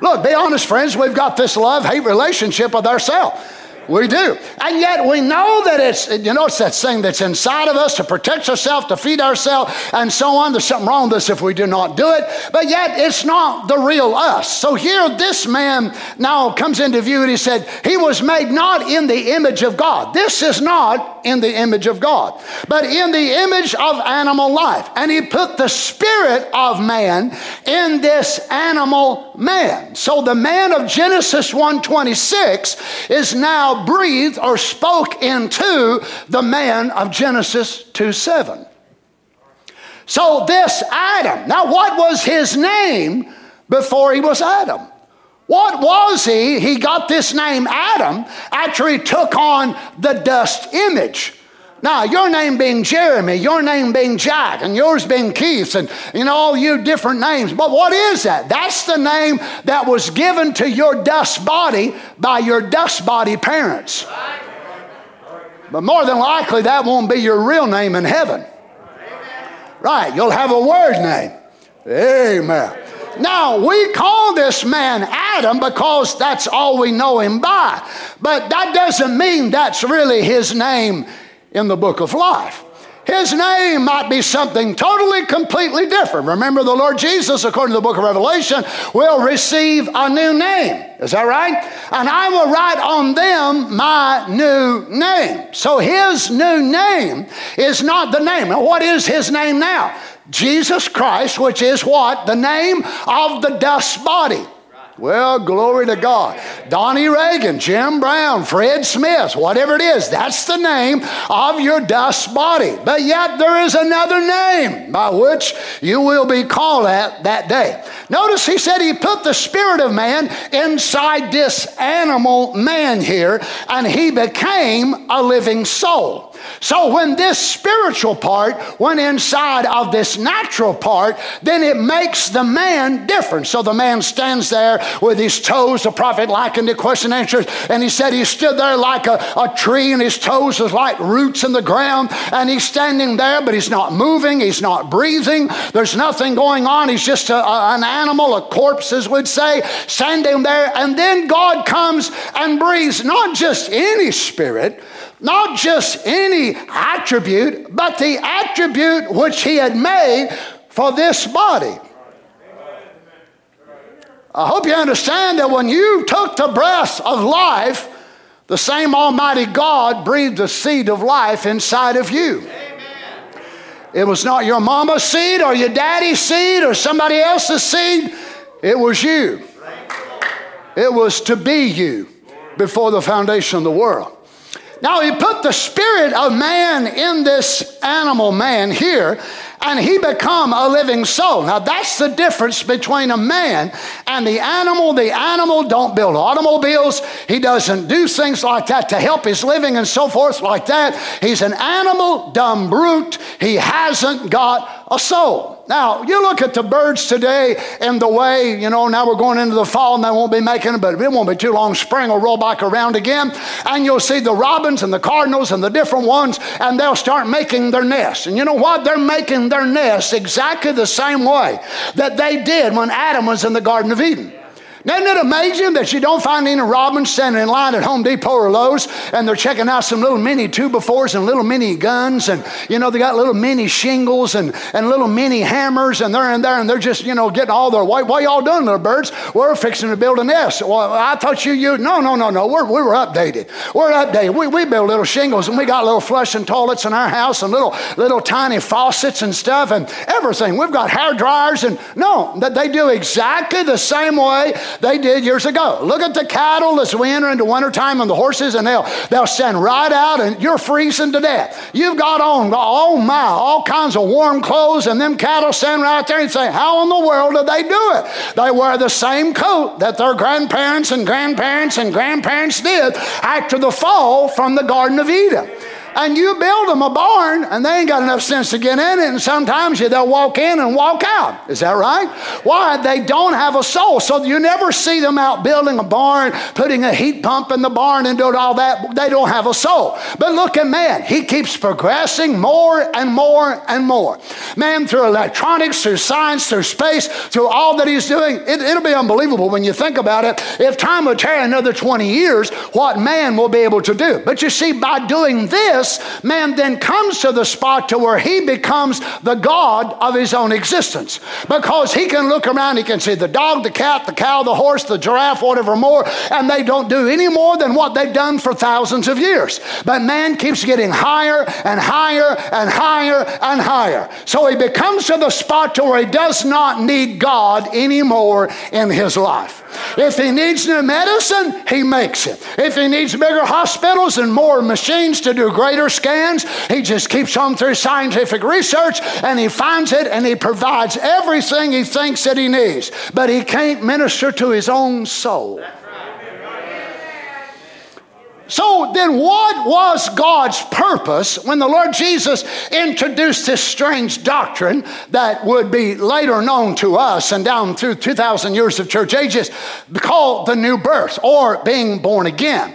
Look, be honest, friends, we've got this love hate relationship with ourselves. We do. And yet we know that it's, you know, it's that thing that's inside of us to protect ourselves, to feed ourselves, and so on. There's something wrong with us if we do not do it. But yet it's not the real us. So here this man now comes into view and he said, He was made not in the image of God. This is not in the image of God, but in the image of animal life. And he put the spirit of man in this animal man. So the man of Genesis 126 is breathed or spoke into the man of Genesis 2 7. So, this Adam, now what was his name before he was Adam? What was he? He got this name Adam after he took on the dust image. Now, your name being Jeremy, your name being Jack, and yours being Keith, and you know, all you different names. But what is that? That's the name that was given to your dust body by your dust body parents. But more than likely, that won't be your real name in heaven. Right, you'll have a word name. Amen. Now, we call this man Adam because that's all we know him by. But that doesn't mean that's really his name in the book of life. His name might be something totally, completely different. Remember, the Lord Jesus, according to the book of Revelation, will receive a new name. Is that right? And I will write on them my new name. So his new name is not the name. Now, what is his name now? Jesus Christ, which is what? The name of the dust body. Well, glory to God. Donnie Reagan, Jim Brown, Fred Smith, whatever it is, that's the name of your dust body. But yet there is another name by which you will be called at that day. Notice he said he put the spirit of man inside this animal man here, and he became a living soul. So when this spiritual part went inside of this natural part, then it makes the man different. So the man stands there with his toes, the prophet likened it, question answers, and he said he stood there like a, a tree and his toes was like roots in the ground, and he's standing there, but he's not moving, he's not breathing, there's nothing going on, he's just a, a, an animal, a corpse, as we'd say, standing there, and then God comes and breathes not just any spirit, not just any attribute, but the attribute which he had made for this body. I hope you understand that when you took the breath of life, the same Almighty God breathed the seed of life inside of you. Amen. It was not your mama's seed or your daddy's seed or somebody else's seed, it was you. It was to be you before the foundation of the world. Now, he put the spirit of man in this animal man here, and he become a living soul. Now that's the difference between a man and the animal. The animal don't build automobiles. He doesn't do things like that to help his living and so forth like that. He's an animal, dumb brute. He hasn't got a soul. Now, you look at the birds today and the way, you know, now we're going into the fall and they won't be making it, but it won't be too long. Spring will roll back around again, and you'll see the robins and the cardinals and the different ones, and they'll start making their nests. And you know what? They're making their nests exactly the same way that they did when Adam was in the Garden of Eden. Isn't it amazing that you don't find any Robins standing in line at Home Depot or Lowe's and they're checking out some little mini two befores and little mini guns and, you know, they got little mini shingles and, and little mini hammers and they're in there and they're just, you know, getting all their, what, what y'all doing, little birds? We're fixing to build a nest. Well, I thought you, you, no, no, no, no, we're, we were updated. We're updated. We, we build little shingles and we got little flushing toilets in our house and little, little tiny faucets and stuff and everything. We've got hair dryers and no, that they do exactly the same way they did years ago. Look at the cattle as we enter into wintertime and the horses, and they'll, they'll stand right out and you're freezing to death. You've got on, oh my, all kinds of warm clothes, and them cattle stand right there and say, How in the world did they do it? They wear the same coat that their grandparents and grandparents and grandparents did after the fall from the Garden of Eden and you build them a barn and they ain't got enough sense to get in it and sometimes they'll walk in and walk out. Is that right? Why? They don't have a soul. So you never see them out building a barn putting a heat pump in the barn and doing all that. They don't have a soul. But look at man. He keeps progressing more and more and more. Man through electronics through science through space through all that he's doing it, it'll be unbelievable when you think about it. If time would tarry another 20 years what man will be able to do? But you see by doing this this, man then comes to the spot to where he becomes the God of his own existence. Because he can look around, he can see the dog, the cat, the cow, the horse, the giraffe, whatever more, and they don't do any more than what they've done for thousands of years. But man keeps getting higher and higher and higher and higher. So he becomes to the spot to where he does not need God anymore in his life. If he needs new medicine, he makes it. If he needs bigger hospitals and more machines to do greater scans, he just keeps on through scientific research and he finds it and he provides everything he thinks that he needs. But he can't minister to his own soul. So then, what was God's purpose when the Lord Jesus introduced this strange doctrine that would be later known to us and down through 2,000 years of church ages called the new birth or being born again?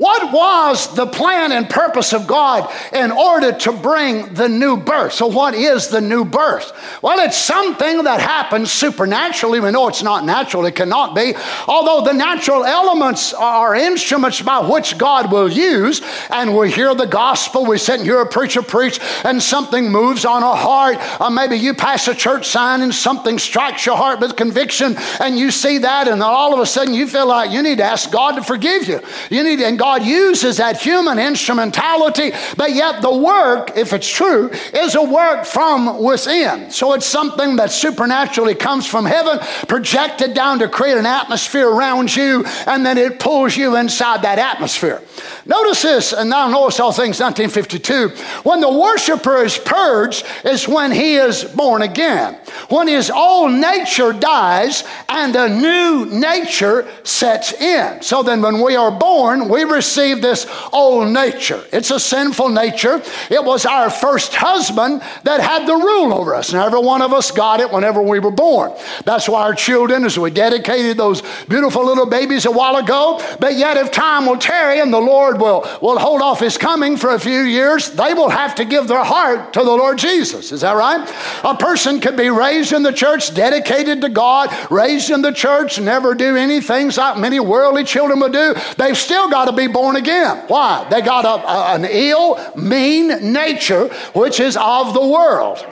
What was the plan and purpose of God in order to bring the new birth? So, what is the new birth? Well, it's something that happens supernaturally. We know it's not natural, it cannot be. Although the natural elements are instruments by which God will use, and we hear the gospel, we sit and hear a preacher preach, and something moves on our heart. Or maybe you pass a church sign and something strikes your heart with conviction, and you see that, and then all of a sudden you feel like you need to ask God to forgive you. You need, and God God uses that human instrumentality, but yet the work, if it's true, is a work from within. So it's something that supernaturally comes from heaven, projected down to create an atmosphere around you, and then it pulls you inside that atmosphere. Notice this, and now notice all things 1952. When the worshiper is purged, is when he is born again. When his old nature dies and a new nature sets in. So then, when we are born, we receive this old nature. It's a sinful nature. It was our first husband that had the rule over us. And every one of us got it whenever we were born. That's why our children, as we dedicated those beautiful little babies a while ago, but yet if time will tarry and the Lord will, will hold off his coming for a few years, they will have to give their heart to the Lord Jesus. Is that right? A person could be raised in the church, dedicated to God, raised in the church, never do anything like many worldly children would do. They've still got to be born again. Why? They got a, a, an ill, mean nature, which is of the world.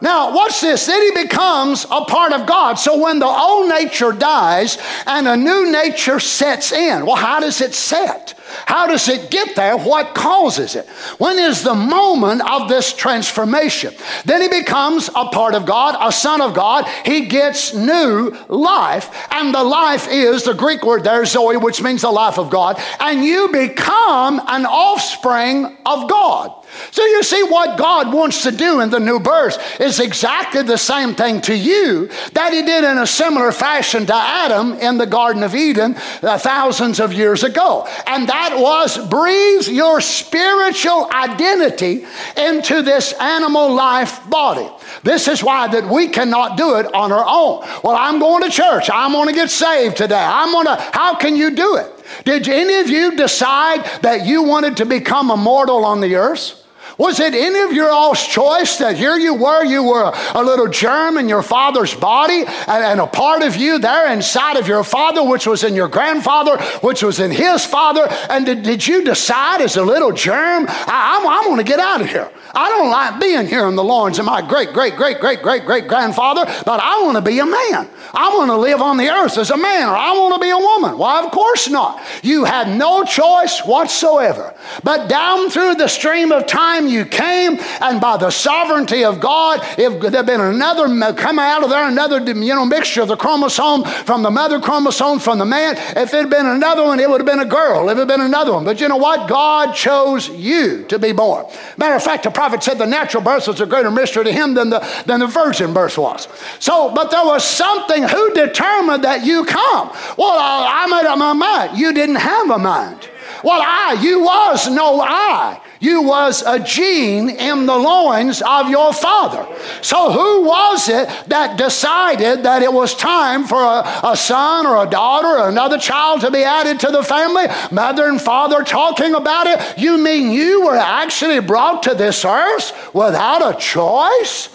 Now, watch this. Then he becomes a part of God. So when the old nature dies and a new nature sets in, well, how does it set? How does it get there? What causes it? When is the moment of this transformation? Then he becomes a part of God, a son of God. He gets new life, and the life is the Greek word there, Zoe, which means the life of God, and you become an offspring of God. So you see, what God wants to do in the new birth is exactly the same thing to you that He did in a similar fashion to Adam in the Garden of Eden uh, thousands of years ago. And that was breathe your spiritual identity into this animal life body. This is why that we cannot do it on our own. Well, I'm going to church. I'm going to get saved today. I'm going to, how can you do it? Did any of you decide that you wanted to become immortal on the earth? Was it any of your all's choice that here you were, you were a, little germ in your father's body and, and, a part of you there inside of your father, which was in your grandfather, which was in his father? And did, did you decide as a little germ, I, I'm, I'm going to get out of here? I don't like being here in the loins of my great, great, great, great, great, great grandfather, but I want to be a man. I want to live on the earth as a man, or I want to be a woman. Why, of course not. You had no choice whatsoever. But down through the stream of time you came, and by the sovereignty of God, if there had been another come out of there, another you know mixture of the chromosome from the mother chromosome from the man, if it had been another one, it would have been a girl. If it had been another one. But you know what? God chose you to be born. Matter of fact, the prophet said the natural birth was a greater mystery to him than the, than the virgin birth was. So, but there was something, who determined that you come? Well, I, I made up my mind. You didn't have a mind. Well, I, you was no I. You was a gene in the loins of your father. So who was it that decided that it was time for a, a son or a daughter or another child to be added to the family? Mother and father talking about it. You mean you were actually brought to this earth without a choice?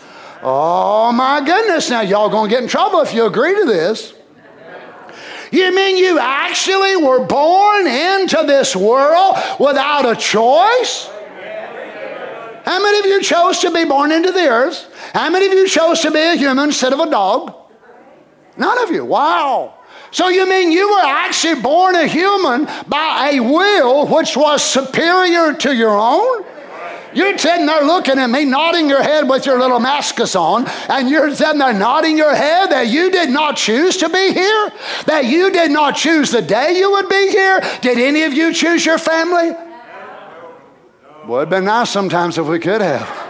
Oh my goodness, now y'all gonna get in trouble if you agree to this. You mean you actually were born into this world without a choice? How many of you chose to be born into the earth? How many of you chose to be a human instead of a dog? None of you. Wow. So you mean you were actually born a human by a will which was superior to your own? You're sitting there looking at me, nodding your head with your little mascus on, and you're sitting there nodding your head that you did not choose to be here, that you did not choose the day you would be here. Did any of you choose your family? Well, it'd been nice sometimes if we could have.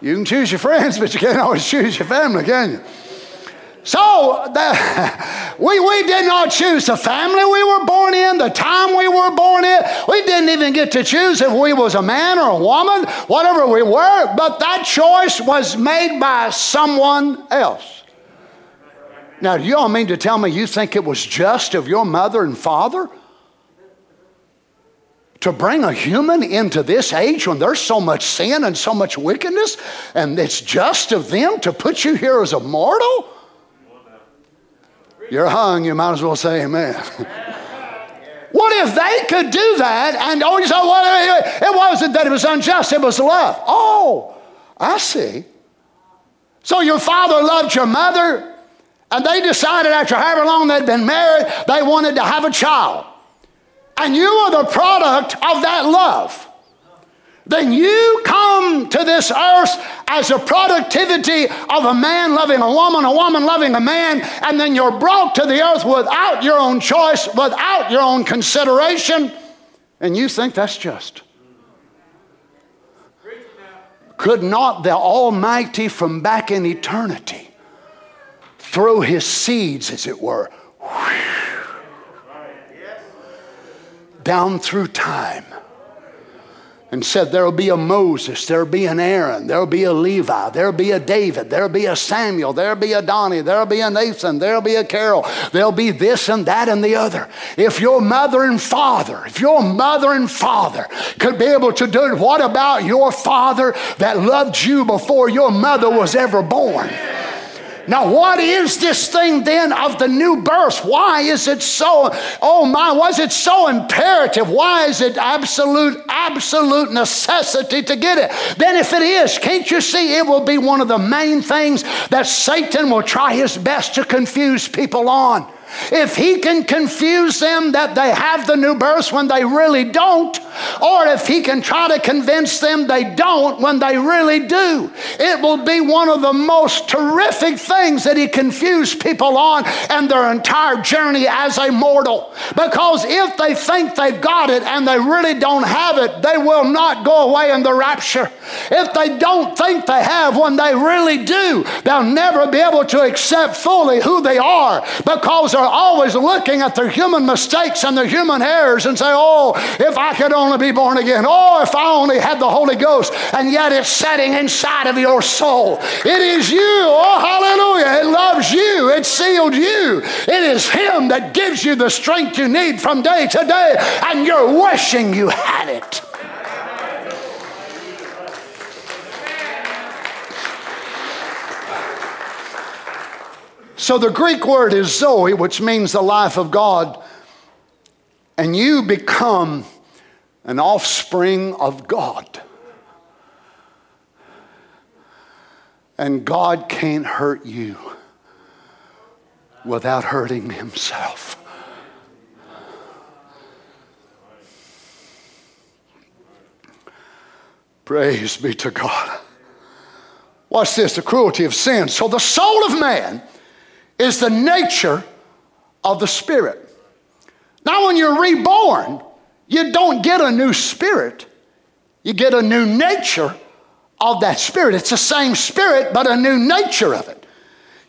You can choose your friends, but you can't always choose your family, can you? So the, we, we did not choose the family we were born in, the time we were born in. We didn't even get to choose if we was a man or a woman, whatever we were, but that choice was made by someone else. Now, do you all mean to tell me you think it was just of your mother and father? to bring a human into this age when there's so much sin and so much wickedness, and it's just of them to put you here as a mortal? You're hung, you might as well say amen. what if they could do that and oh, you say, well, it wasn't that it was unjust, it was love. Oh, I see. So your father loved your mother, and they decided after however long they'd been married, they wanted to have a child. And you are the product of that love then you come to this earth as a productivity of a man loving a woman, a woman loving a man, and then you're brought to the earth without your own choice, without your own consideration, and you think that's just. Could not the Almighty from back in eternity throw his seeds, as it were, down through time? And said, There'll be a Moses, there'll be an Aaron, there'll be a Levi, there'll be a David, there'll be a Samuel, there'll be a Donnie, there'll be a Nathan, there'll be a Carol, there'll be this and that and the other. If your mother and father, if your mother and father could be able to do it, what about your father that loved you before your mother was ever born? Now, what is this thing then of the new birth? Why is it so, oh my, was it so imperative? Why is it absolute, absolute necessity to get it? Then, if it is, can't you see it will be one of the main things that Satan will try his best to confuse people on? If he can confuse them that they have the new birth when they really don't, or if he can try to convince them they don't when they really do, it will be one of the most terrific things that he confuse people on and their entire journey as a mortal. Because if they think they've got it and they really don't have it, they will not go away in the rapture. If they don't think they have when they really do, they'll never be able to accept fully who they are because are always looking at their human mistakes and their human errors and say, Oh, if I could only be born again. Oh, if I only had the Holy Ghost. And yet it's setting inside of your soul. It is you. Oh, hallelujah. It loves you. It sealed you. It is Him that gives you the strength you need from day to day. And you're wishing you had it. So the Greek word is Zoe, which means the life of God. And you become an offspring of God. And God can't hurt you without hurting himself. Praise be to God. Watch this the cruelty of sin. So, the soul of man is the nature of the Spirit. Now, when you're reborn, you don't get a new spirit, you get a new nature of that spirit. It's the same spirit, but a new nature of it.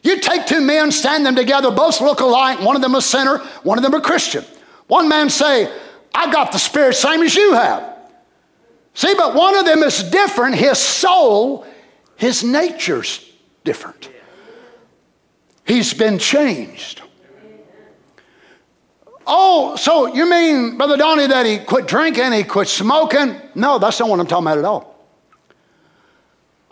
You take two men, stand them together, both look alike, one of them a sinner, one of them a Christian. One man say, I got the spirit same as you have. See, but one of them is different. His soul, his nature's different. He's been changed. Oh, so you mean, Brother Donnie, that he quit drinking, he quit smoking? No, that's not what I'm talking about at all.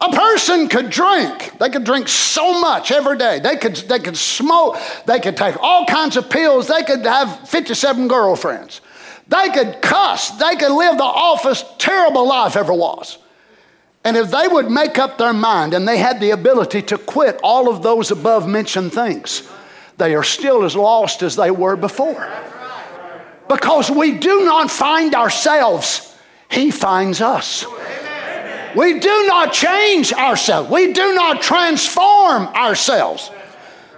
A person could drink. They could drink so much every day. They could, they could smoke. They could take all kinds of pills. They could have 57 girlfriends. They could cuss. They could live the office terrible life ever was. And if they would make up their mind and they had the ability to quit all of those above mentioned things, they are still as lost as they were before. Because we do not find ourselves, He finds us. We do not change ourselves, we do not transform ourselves.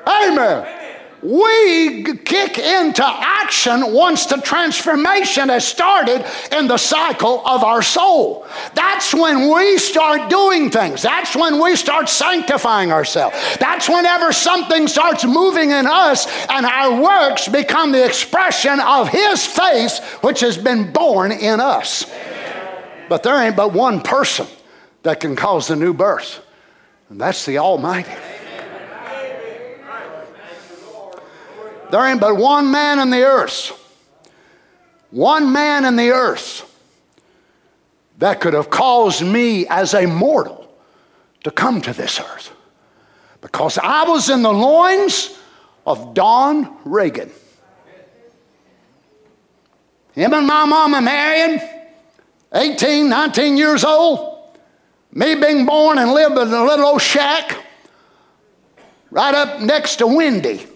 Amen. We kick into action once the transformation has started in the cycle of our soul. That's when we start doing things. That's when we start sanctifying ourselves. That's whenever something starts moving in us and our works become the expression of His face, which has been born in us. But there ain't but one person that can cause the new birth, and that's the Almighty. There ain't but one man in the earth, one man in the earth that could have caused me as a mortal to come to this earth because I was in the loins of Don Reagan. Him and my mama married, 18, 19 years old. Me being born and living in a little old shack right up next to Windy.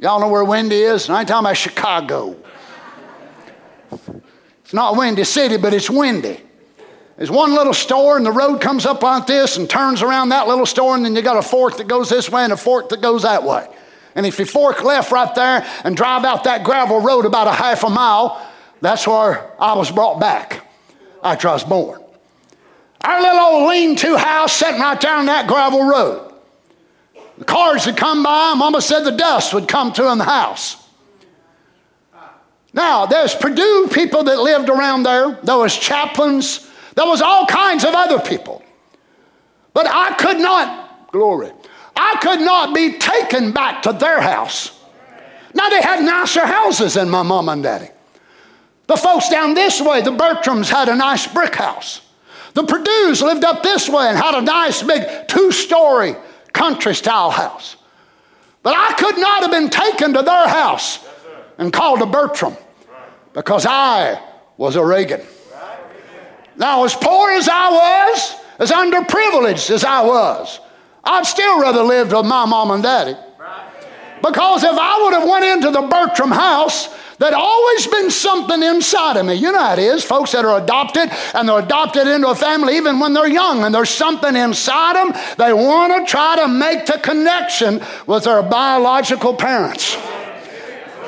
Y'all know where Windy is? I ain't talking about Chicago. It's not Windy City, but it's windy. There's one little store, and the road comes up like this and turns around that little store, and then you got a fork that goes this way and a fork that goes that way. And if you fork left right there and drive out that gravel road about a half a mile, that's where I was brought back after I was born. Our little old lean to house sitting right down that gravel road. The cars would come by, Mama said the dust would come to in the house. Now, there's Purdue people that lived around there. There was chaplains. There was all kinds of other people. But I could not, glory, I could not be taken back to their house. Now, they had nicer houses than my mom and daddy. The folks down this way, the Bertrams, had a nice brick house. The Purdues lived up this way and had a nice big two story country style house. But I could not have been taken to their house and called a Bertram because I was a Reagan. Now, as poor as I was, as underprivileged as I was, I'd still rather lived with my mom and daddy. Because if I would have went into the Bertram house There'd always been something inside of me. You know how it is. Folks that are adopted and they're adopted into a family even when they're young, and there's something inside them. They want to try to make the connection with their biological parents.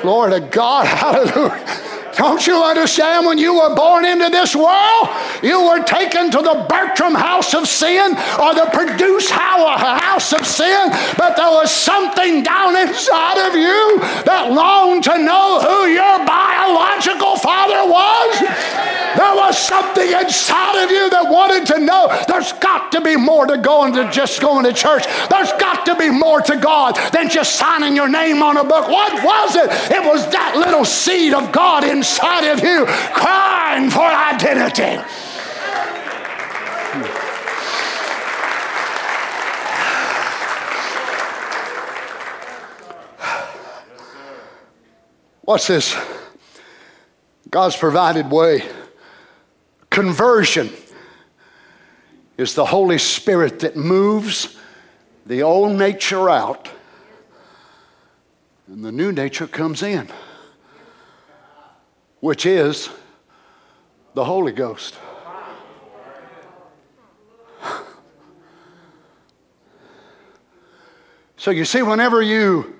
Glory to God. Hallelujah. Don't you understand when you were born into this world, you were taken to the Bertram house of sin or the Purdue house of sin, but there was something down inside of you that longed to know who your biological father was? There was something inside of you that wanted to know there's got to be more to going to just going to church. There's got to be more to God than just signing your name on a book. What was it? It was that little seed of God inside of you crying for identity. What's this? God's provided way. Conversion is the Holy Spirit that moves the old nature out and the new nature comes in, which is the Holy Ghost. So you see, whenever you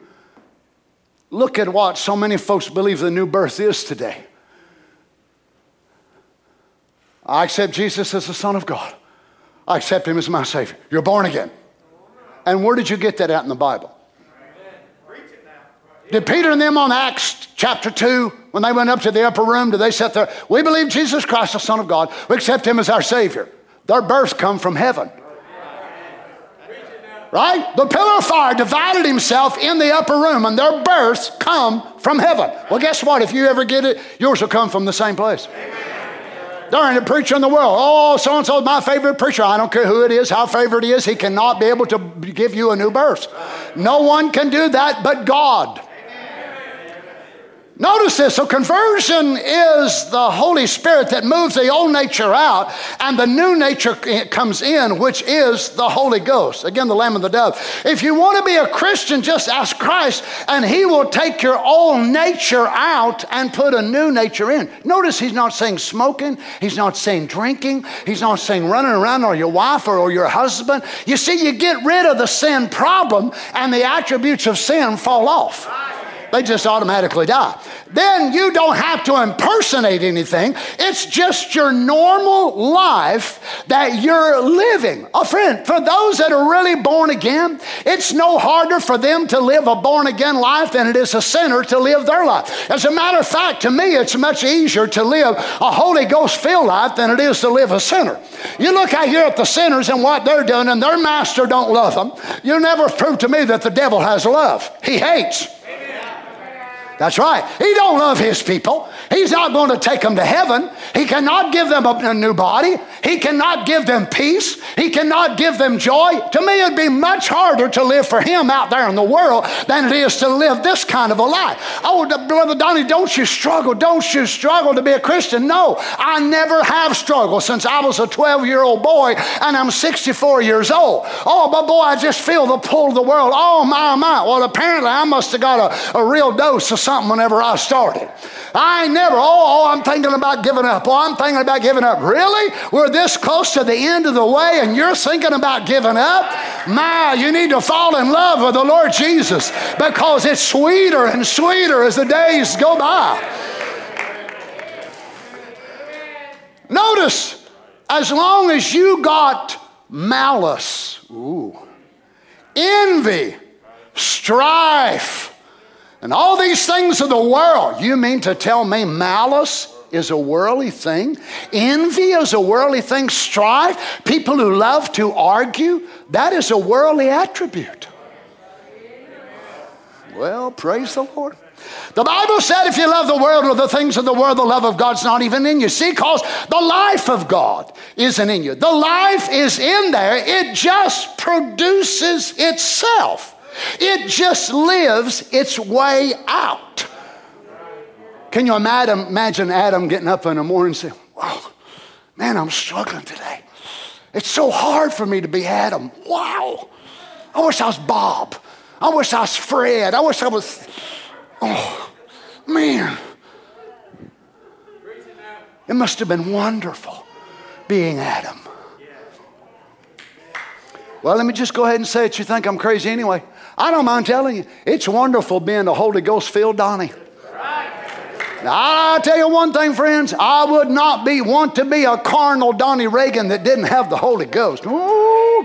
Look at what so many folks believe the new birth is today. I accept Jesus as the Son of God. I accept Him as my Savior. You're born again. And where did you get that out in the Bible? Did Peter and them on Acts chapter 2, when they went up to the upper room, did they sit there? We believe Jesus Christ, the Son of God. We accept Him as our Savior. Their births come from heaven. Right? The pillar of fire divided himself in the upper room, and their births come from heaven. Well, guess what? If you ever get it, yours will come from the same place. There ain't a preacher in the world. Oh, so and so my favorite preacher. I don't care who it is, how favorite he is. He cannot be able to give you a new birth. No one can do that but God. Notice this. So, conversion is the Holy Spirit that moves the old nature out, and the new nature comes in, which is the Holy Ghost. Again, the Lamb and the Dove. If you want to be a Christian, just ask Christ, and He will take your old nature out and put a new nature in. Notice He's not saying smoking, He's not saying drinking, He's not saying running around or your wife or, or your husband. You see, you get rid of the sin problem, and the attributes of sin fall off. They just automatically die. Then you don't have to impersonate anything. It's just your normal life that you're living. A friend, for those that are really born again, it's no harder for them to live a born again life than it is a sinner to live their life. As a matter of fact, to me, it's much easier to live a Holy Ghost filled life than it is to live a sinner. You look out here at the sinners and what they're doing, and their master don't love them. You never prove to me that the devil has love. He hates. That's right. He don't love his people. He's not going to take them to heaven. He cannot give them a, new body. He cannot give them peace. He cannot give them joy. To me, it'd be much harder to live for him out there in the world than it is to live this kind of a life. Oh, Brother Donnie, don't you struggle? Don't you struggle to be a Christian? No, I never have struggled since I was a 12 year old boy and I'm 64 years old. Oh, but boy, I just feel the pull of the world. Oh, my, my. Well, apparently I must have got a, a real dose of something whenever I started. I never, oh, oh, I'm thinking about giving up. Oh, I'm thinking about giving up. Really? We're this close to the end of the way and you're thinking about giving up? My, you need to fall in love with the Lord Jesus because it's sweeter and sweeter as the days go by. Notice, as long as you got malice, ooh, envy, strife, and all these things of the world, you mean to tell me malice is a worldly thing? Envy is a worldly thing? Strife? People who love to argue? That is a worldly attribute. Well, praise the Lord. The Bible said if you love the world or the things of the world, the love of God's not even in you. See, because the life of God isn't in you. The life is in there, it just produces itself. It just lives its way out. Can you imagine Adam getting up in the morning and saying, Wow, man, I'm struggling today. It's so hard for me to be Adam. Wow. I wish I was Bob. I wish I was Fred. I wish I was, oh, man. It must have been wonderful being Adam. Well, let me just go ahead and say it. You think I'm crazy anyway. I don't mind telling you, it's wonderful being a Holy Ghost filled Donnie. I'll tell you one thing, friends. I would not be want to be a carnal Donnie Reagan that didn't have the Holy Ghost.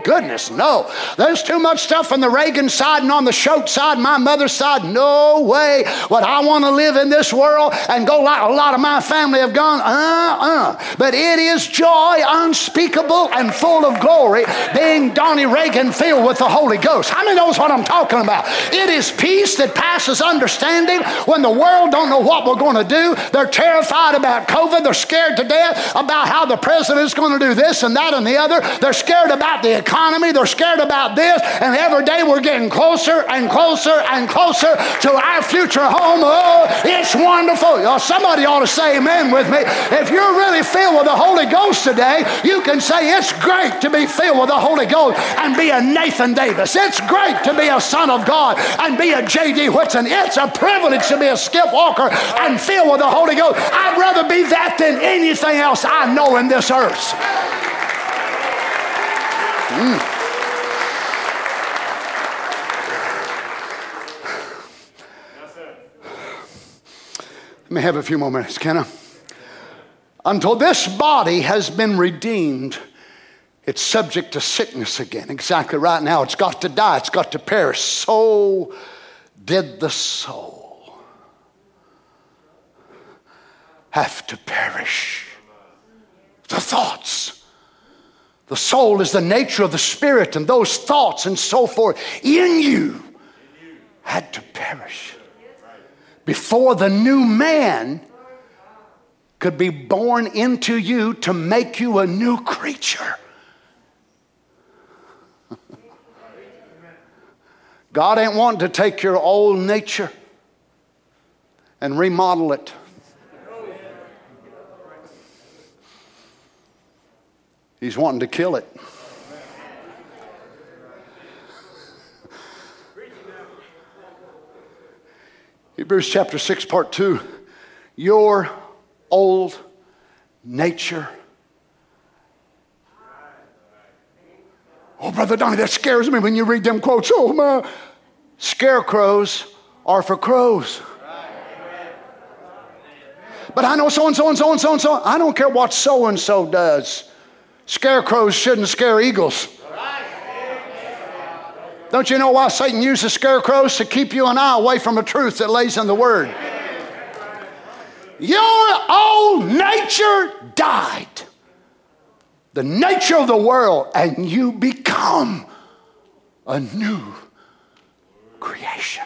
Goodness, no. There's too much stuff on the Reagan side and on the Schultz side, my mother's side. No way would I want to live in this world and go like a lot of my family have gone. Uh-uh. But it is joy unspeakable and full of glory being Donnie Reagan filled with the Holy Ghost. How many knows what I'm talking about? It is peace that passes understanding when the world don't know what we're going to do. They're terrified about COVID. They're scared to death about how the president's going to do this and that and the other. They're scared about the economy. They're scared about this. And every day we're getting closer and closer and closer to our future home. Oh, it's wonderful. Oh, somebody ought to say amen with me. If you're really filled with the Holy Ghost today, you can say it's great to be filled with the Holy Ghost and be a Nathan Davis. It's great to be a son of God and be a J.D. Whitson. It's a privilege to be a Skip Walker and filled with the Holy Ghost. I'd rather be that than anything else I know in this earth. Mm. Let me have a few more minutes, can I? Until this body has been redeemed, it's subject to sickness again. Exactly right now, it's got to die, it's got to perish. So did the soul. have to perish. The thoughts. The soul is the nature of the spirit, and those thoughts and so forth in you had to perish before the new man could be born into you to make you a new creature. God ain't wanting to take your old nature and remodel it. He's wanting to kill it. Hebrews chapter 6, part 2. Your old nature. Oh, Brother Donnie, that scares me when you read them quotes. Oh, my. Scarecrows are for crows. But I know so and so and so and so and so. I don't care what so and so does. Scarecrows shouldn't scare eagles. Don't you know why Satan uses scarecrows? To keep you and I away from the truth that lays in the Word. Your old nature died. The nature of the world, and you become a new creation.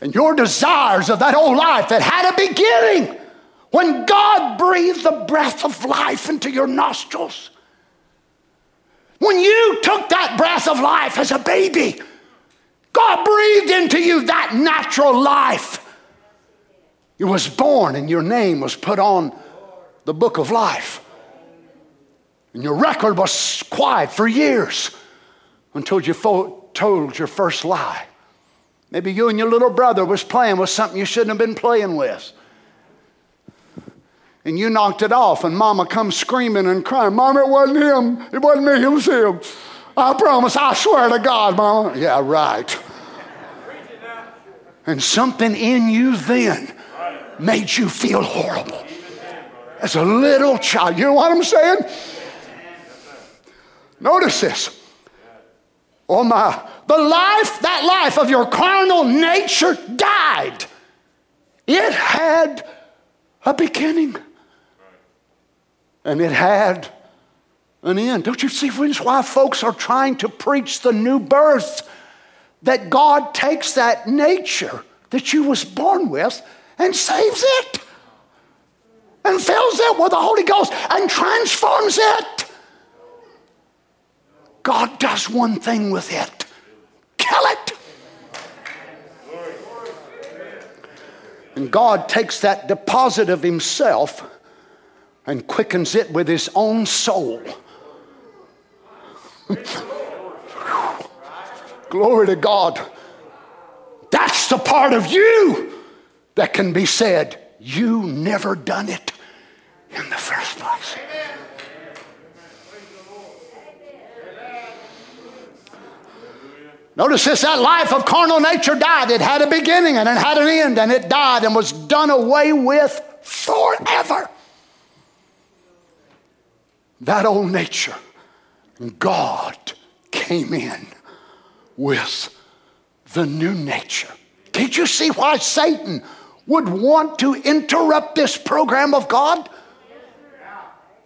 And your desires of that old life that had a beginning when God breathed the breath of life into your nostrils. When you took that breath of life as a baby, God breathed into you that natural life. You was born and your name was put on the book of life. And your record was quiet for years until you fo- told your first lie. Maybe you and your little brother was playing with something you shouldn't have been playing with. And you knocked it off, and mama comes screaming and crying, Mama, it wasn't him. It wasn't me, it was him. I promise, I swear to God, Mama. Yeah, right. And something in you then made you feel horrible. As a little child. You know what I'm saying? Notice this. Oh my, the life, that life of your carnal nature died. It had a beginning. And it had an end. Don't you see why folks are trying to preach the new birth? That God takes that nature that you was born with and saves it and fills it with the Holy Ghost and transforms it. God does one thing with it kill it. And God takes that deposit of Himself and quickens it with His own soul. Glory to God. That's the part of you that can be said, You never done it in the first place. Notice this that life of carnal nature died. It had a beginning and it had an end, and it died and was done away with forever. That old nature, God came in with the new nature. Can't you see why Satan would want to interrupt this program of God?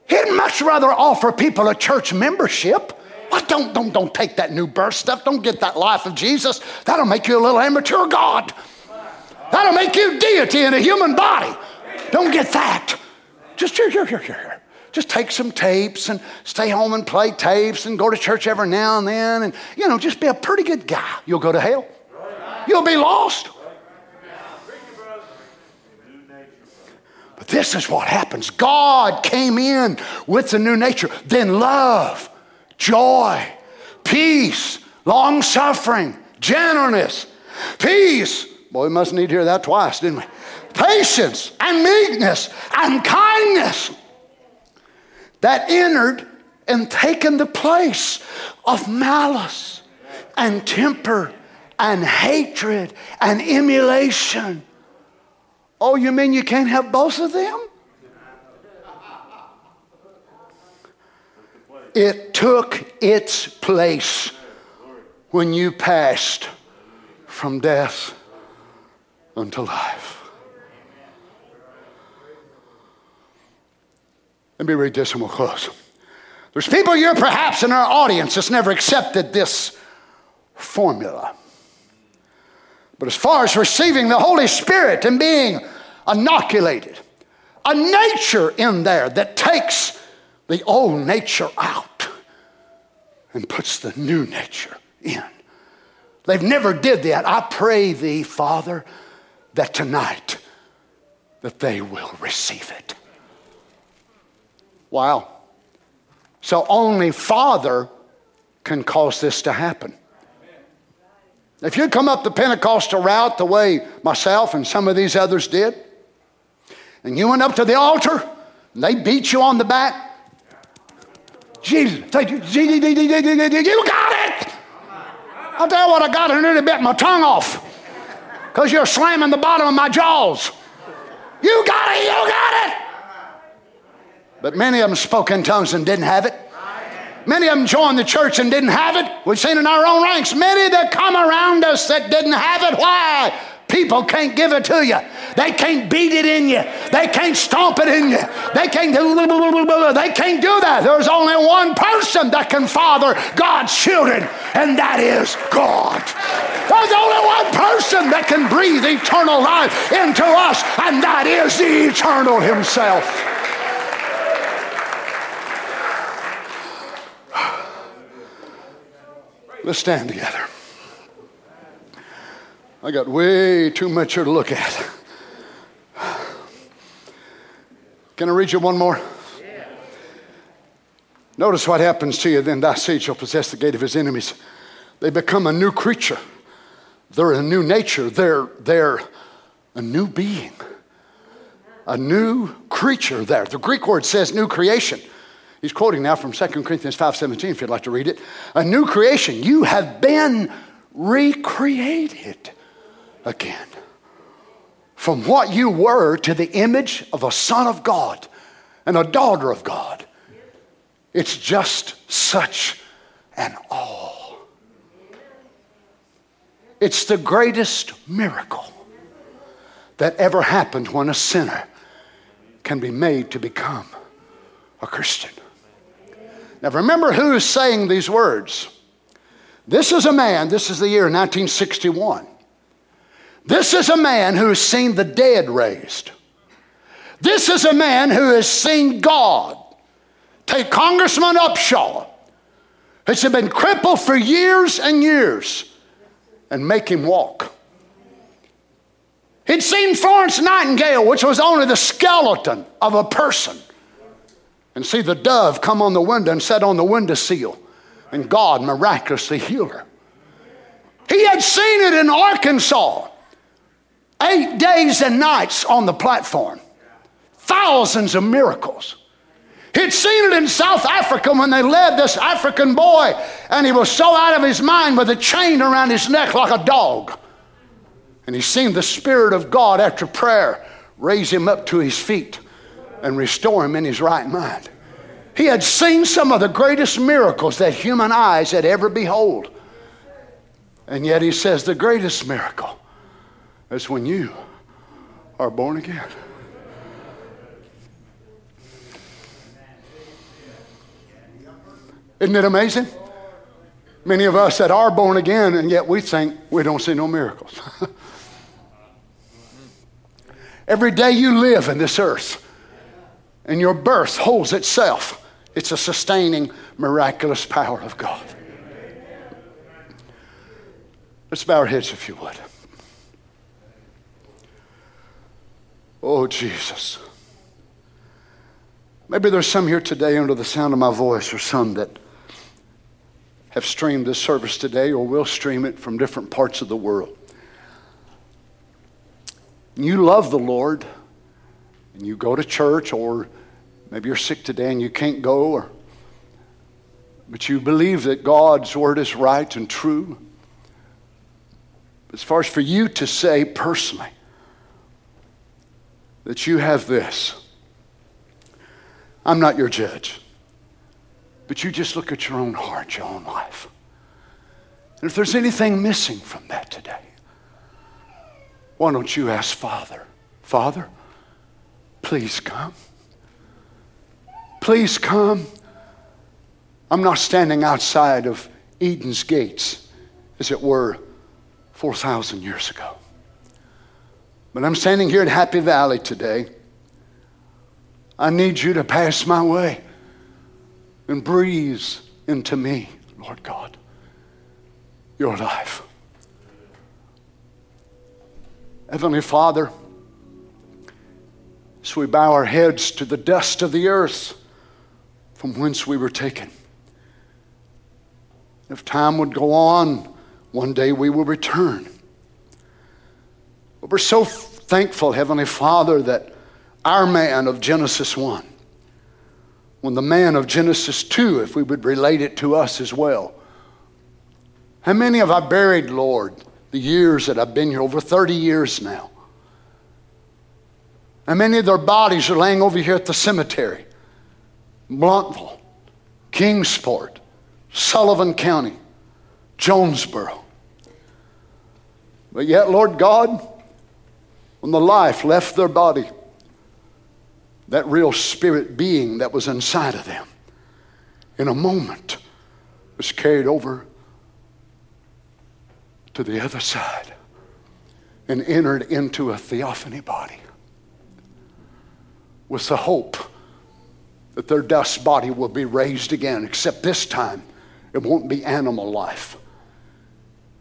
He'd much rather offer people a church membership what? Don't, don't, don't take that new birth stuff. Don't get that life of Jesus. That'll make you a little amateur God. That'll make you deity in a human body. Don't get that. Just here, here, here, here. Just take some tapes and stay home and play tapes and go to church every now and then and, you know, just be a pretty good guy. You'll go to hell. You'll be lost. But this is what happens God came in with the new nature, then love joy, peace, long suffering, gentleness, peace. Boy, we must need to hear that twice, didn't we? Patience and meekness and kindness that entered and taken the place of malice and temper and hatred and emulation. Oh, you mean you can't have both of them? It took its place when you passed from death unto life. Let me read this and we'll close. There's people here perhaps in our audience that's never accepted this formula. But as far as receiving the Holy Spirit and being inoculated, a nature in there that takes the old nature out and puts the new nature in. They've never did that. I pray thee, Father, that tonight that they will receive it. Wow. So only Father can cause this to happen. If you come up the Pentecostal route the way myself and some of these others did, and you went up to the altar, and they beat you on the back, Jesus, you. You got it. I'll tell you what, I got it and it bit my tongue off. Because you're slamming the bottom of my jaws. You got it, you got it. But many of them spoke in tongues and didn't have it. Many of them joined the church and didn't have it. We've seen in our own ranks many that come around us that didn't have it. Why? People can't give it to you. They can't beat it in you. They can't stomp it in you. They can't they can't do that. There's only one person that can father God's children, and that is God. There's only one person that can breathe eternal life into us, and that is the eternal himself. Let's stand together. I got way too much here to look at. Can I read you one more? Notice what happens to you then. Thy seed shall possess the gate of his enemies. They become a new creature. They're a new nature. They're, they're a new being, a new creature there. The Greek word says new creation. He's quoting now from 2 Corinthians 5.17 if you'd like to read it. A new creation. You have been recreated again. From what you were to the image of a son of God and a daughter of God. It's just such an all. It's the greatest miracle that ever happened when a sinner can be made to become a Christian. Now remember who is saying these words. This is a man, this is the year 1961. This is a man who has seen the dead raised. This is a man who has seen God take Congressman Upshaw, who's been crippled for years and years, and make him walk. He'd seen Florence Nightingale, which was only the skeleton of a person, and see the dove come on the window and set on the window sill, and God miraculously heal her. He had seen it in Arkansas eight days and nights on the platform, thousands of miracles. He'd seen it in South Africa when they led this African boy, and he was so out of his mind with a chain around his neck like a dog. And he's seen the Spirit of God after prayer raise him up to his feet and restore him in his right mind. He had seen some of the greatest miracles that human eyes had ever beheld. And yet he says the greatest miracle is when you are born again. Isn't it amazing? Many of us that are born again, and yet we think we don't see no miracles. Every day you live in this earth, and your birth holds itself, it's a sustaining, miraculous power of God. Let's bow our heads if you would. Oh, Jesus. Maybe there's some here today under the sound of my voice, or some that have streamed this service today or will stream it from different parts of the world. You love the Lord, and you go to church, or maybe you're sick today and you can't go, or, but you believe that God's word is right and true. As far as for you to say personally, that you have this. I'm not your judge, but you just look at your own heart, your own life. And if there's anything missing from that today, why don't you ask Father, Father, please come. Please come. I'm not standing outside of Eden's gates, as it were, 4,000 years ago. But I'm standing here in Happy Valley today. I need you to pass my way and breathe into me, Lord God, your life. Heavenly Father, as we bow our heads to the dust of the earth from whence we were taken, if time would go on, one day we will return. But we're so thankful, Heavenly Father, that our man of Genesis 1, when the man of Genesis 2, if we would relate it to us as well, how many have I buried, Lord, the years that I've been here, over 30 years now. And many of their bodies are laying over here at the cemetery. Blountville, Kingsport, Sullivan County, Jonesboro. But yet, Lord God, when the life left their body, that real spirit being that was inside of them, in a moment, was carried over to the other side and entered into a theophany body with the hope that their dust body will be raised again, except this time it won't be animal life,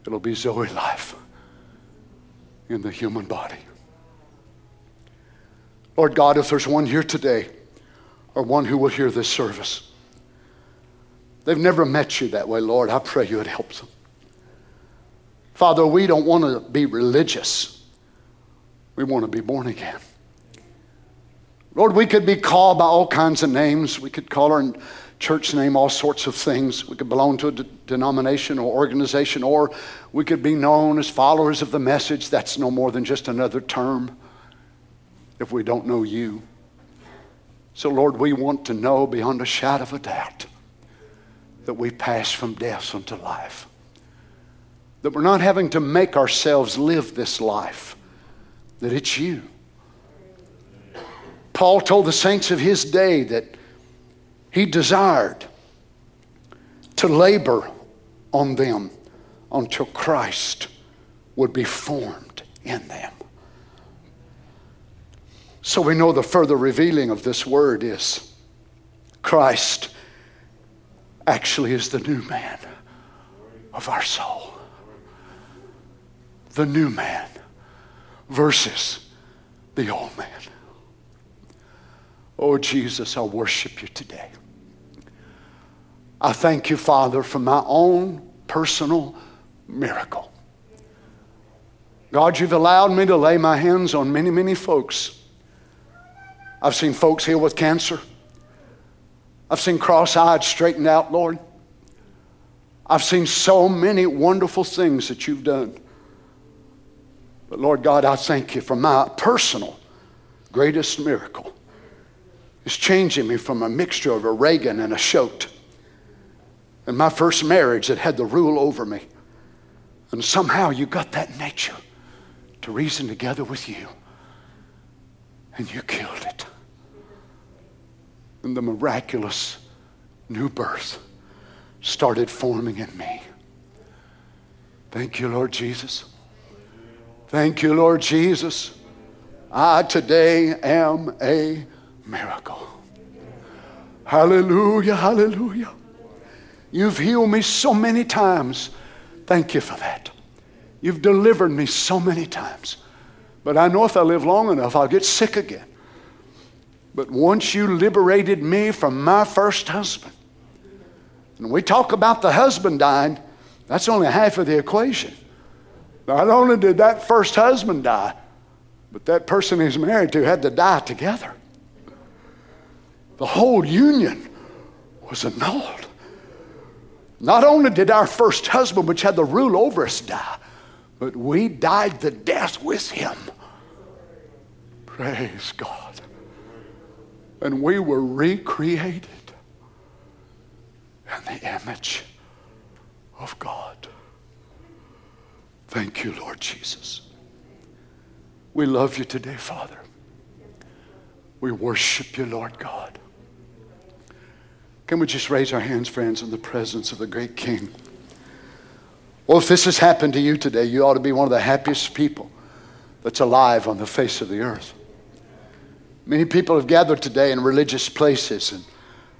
it'll be Zoe life in the human body. Lord God, if there's one here today or one who will hear this service, they've never met you that way, Lord, I pray you would help them. Father, we don't want to be religious. We want to be born again. Lord, we could be called by all kinds of names. We could call our church name all sorts of things. We could belong to a denomination or organization, or we could be known as followers of the message. That's no more than just another term if we don't know you. So, Lord, we want to know beyond a shadow of a doubt that we pass from death unto life. That we're not having to make ourselves live this life, that it's you. Paul told the saints of his day that he desired to labor on them until Christ would be formed in them. So we know the further revealing of this word is Christ actually is the new man of our soul the new man versus the old man. Oh, Jesus, I worship you today. I thank you, Father, for my own personal miracle. God, you've allowed me to lay my hands on many, many folks. I've seen folks healed with cancer. I've seen cross eyed straightened out, Lord. I've seen so many wonderful things that you've done. But Lord God, I thank you for my personal greatest miracle. It's changing me from a mixture of a Reagan and a Shote. And my first marriage that had the rule over me. And somehow you got that nature to reason together with you. And you killed it. And the miraculous new birth started forming in me. Thank you, Lord Jesus. Thank you, Lord Jesus. I today am a miracle. Hallelujah, hallelujah. You've healed me so many times. Thank you for that. You've delivered me so many times. But I know if I live long enough, I'll get sick again. But once you liberated me from my first husband, and we talk about the husband dying, that's only half of the equation. Not only did that first husband die, but that person he's married to had to die together. The whole union was annulled. Not only did our first husband, which had the rule over us, die, but we died the death with him. Praise God. And we were recreated in the image of God. Thank you, Lord Jesus. We love you today, Father. We worship you, Lord God. Can we just raise our hands, friends, in the presence of the great King? Well, if this has happened to you today, you ought to be one of the happiest people that's alive on the face of the earth. Many people have gathered today in religious places and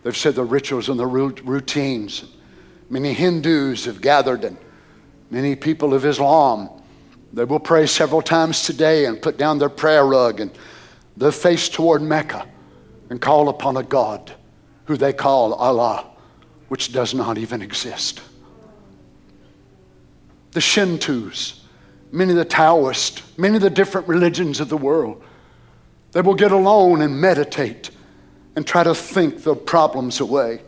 they've said their rituals and their routines. Many Hindus have gathered and Many people of Islam, they will pray several times today and put down their prayer rug and their face toward Mecca and call upon a God who they call Allah, which does not even exist. The Shintos, many of the Taoists, many of the different religions of the world, they will get alone and meditate and try to think the problems away,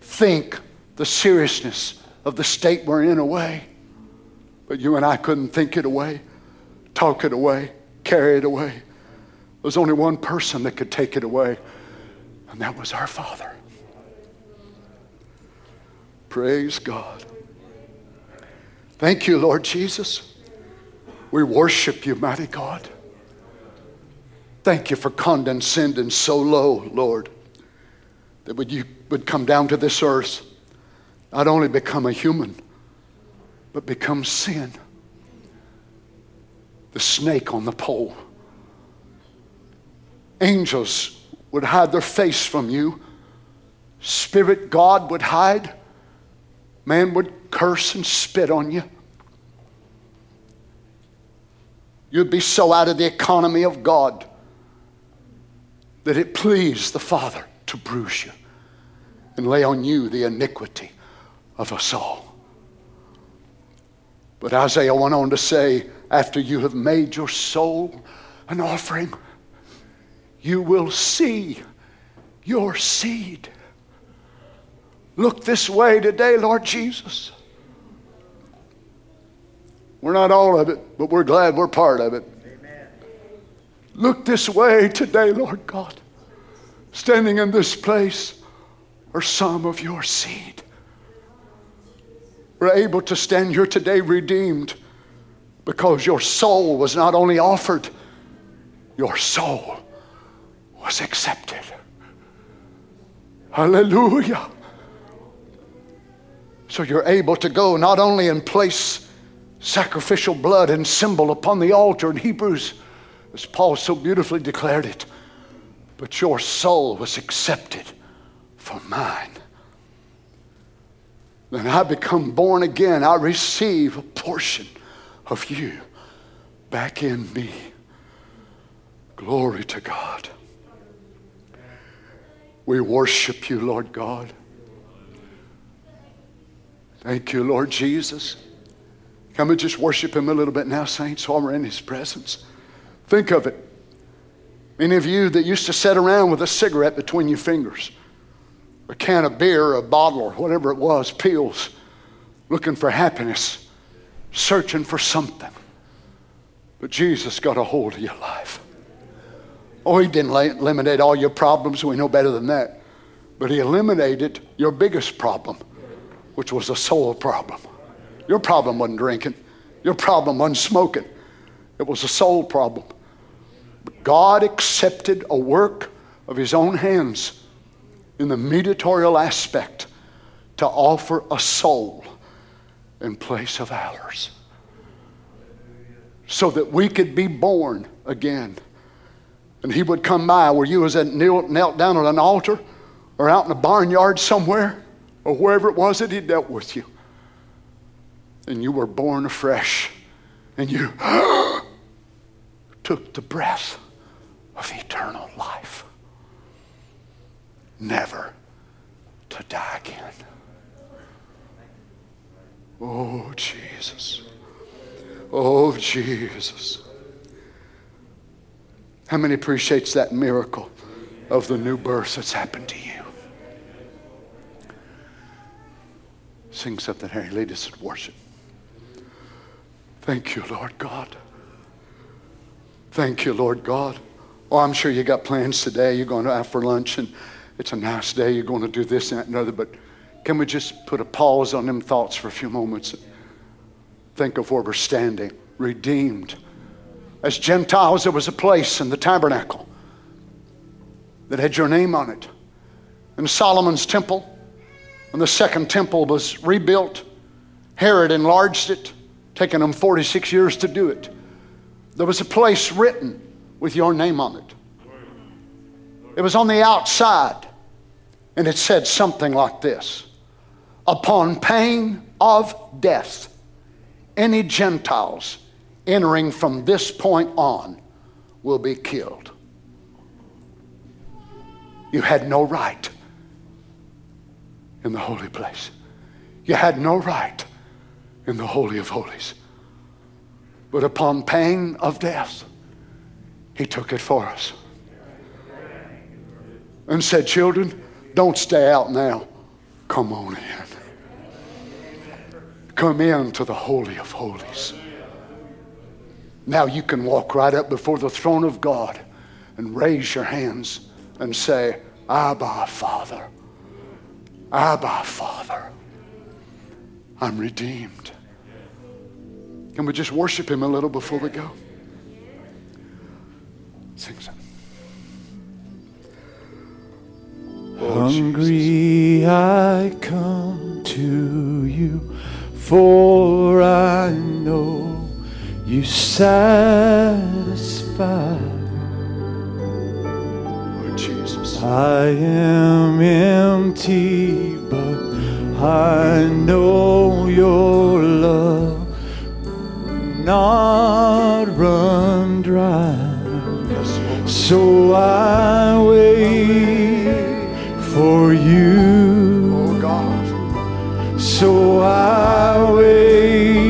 think the seriousness of the state we're in away. But you and I couldn't think it away, talk it away, carry it away. There's only one person that could take it away, and that was our Father. Praise God. Thank you, Lord Jesus. We worship you, mighty God. Thank you for condescending so low, Lord, that would you would come down to this earth, not only become a human, but become sin. The snake on the pole. Angels would hide their face from you. Spirit God would hide. Man would curse and spit on you. You'd be so out of the economy of God that it pleased the Father to bruise you and lay on you the iniquity of us all. But Isaiah went on to say, after you have made your soul an offering, you will see your seed. Look this way today, Lord Jesus. We're not all of it, but we're glad we're part of it. Amen. Look this way today, Lord God. Standing in this place are some of your seed. We're able to stand here today redeemed because your soul was not only offered, your soul was accepted. Hallelujah. So you're able to go not only and place sacrificial blood and symbol upon the altar in Hebrews, as Paul so beautifully declared it, but your soul was accepted for mine. Then I become born again. I receive a portion of you back in me. Glory to God. We worship you, Lord God. Thank you, Lord Jesus. Come and just worship Him a little bit now, saints, while we're in His presence. Think of it. Many of you that used to sit around with a cigarette between your fingers, a can of beer, a bottle, or whatever it was, pills, looking for happiness, searching for something. But Jesus got a hold of your life. Oh, He didn't eliminate all your problems. We know better than that. But He eliminated your biggest problem which was a soul problem. Your problem wasn't drinking, your problem wasn't smoking, it was a soul problem. But God accepted a work of His own hands in the mediatorial aspect to offer a soul in place of ours so that we could be born again. And he would come by where you was at, knelt down on an altar or out in a barnyard somewhere or wherever it was that He dealt with you. And you were born afresh. And you took the breath of eternal life. Never to die again. Oh, Jesus. Oh, Jesus. How many appreciates that miracle of the new birth that's happened to you? Sing something, Harry. Lead us in worship. Thank you, Lord God. Thank you, Lord God. Oh, I'm sure you got plans today. You're going out for lunch, and it's a nice day. You're going to do this and that and other. But can we just put a pause on them thoughts for a few moments? Think of where we're standing, redeemed. As Gentiles, there was a place in the tabernacle that had your name on it. In Solomon's temple, when the second temple was rebuilt, Herod enlarged it, taking him 46 years to do it. There was a place written with your name on it. It was on the outside, and it said something like this Upon pain of death, any Gentiles entering from this point on will be killed. You had no right in the holy place. You had no right in the Holy of Holies. But upon pain of death, He took it for us and said, Children, don't stay out now. Come on in. Come in to the Holy of Holies. Now you can walk right up before the throne of God and raise your hands and say, Abba, Father. Abba, Father. I'm redeemed. Can we just worship Him a little before we go? Sing some. Oh, Hungry Jesus. I come to you, for I know you satisfy. Lord Jesus. I am empty, but I know your love not run dry. Yes, so I wait for you. Oh God. So I wait.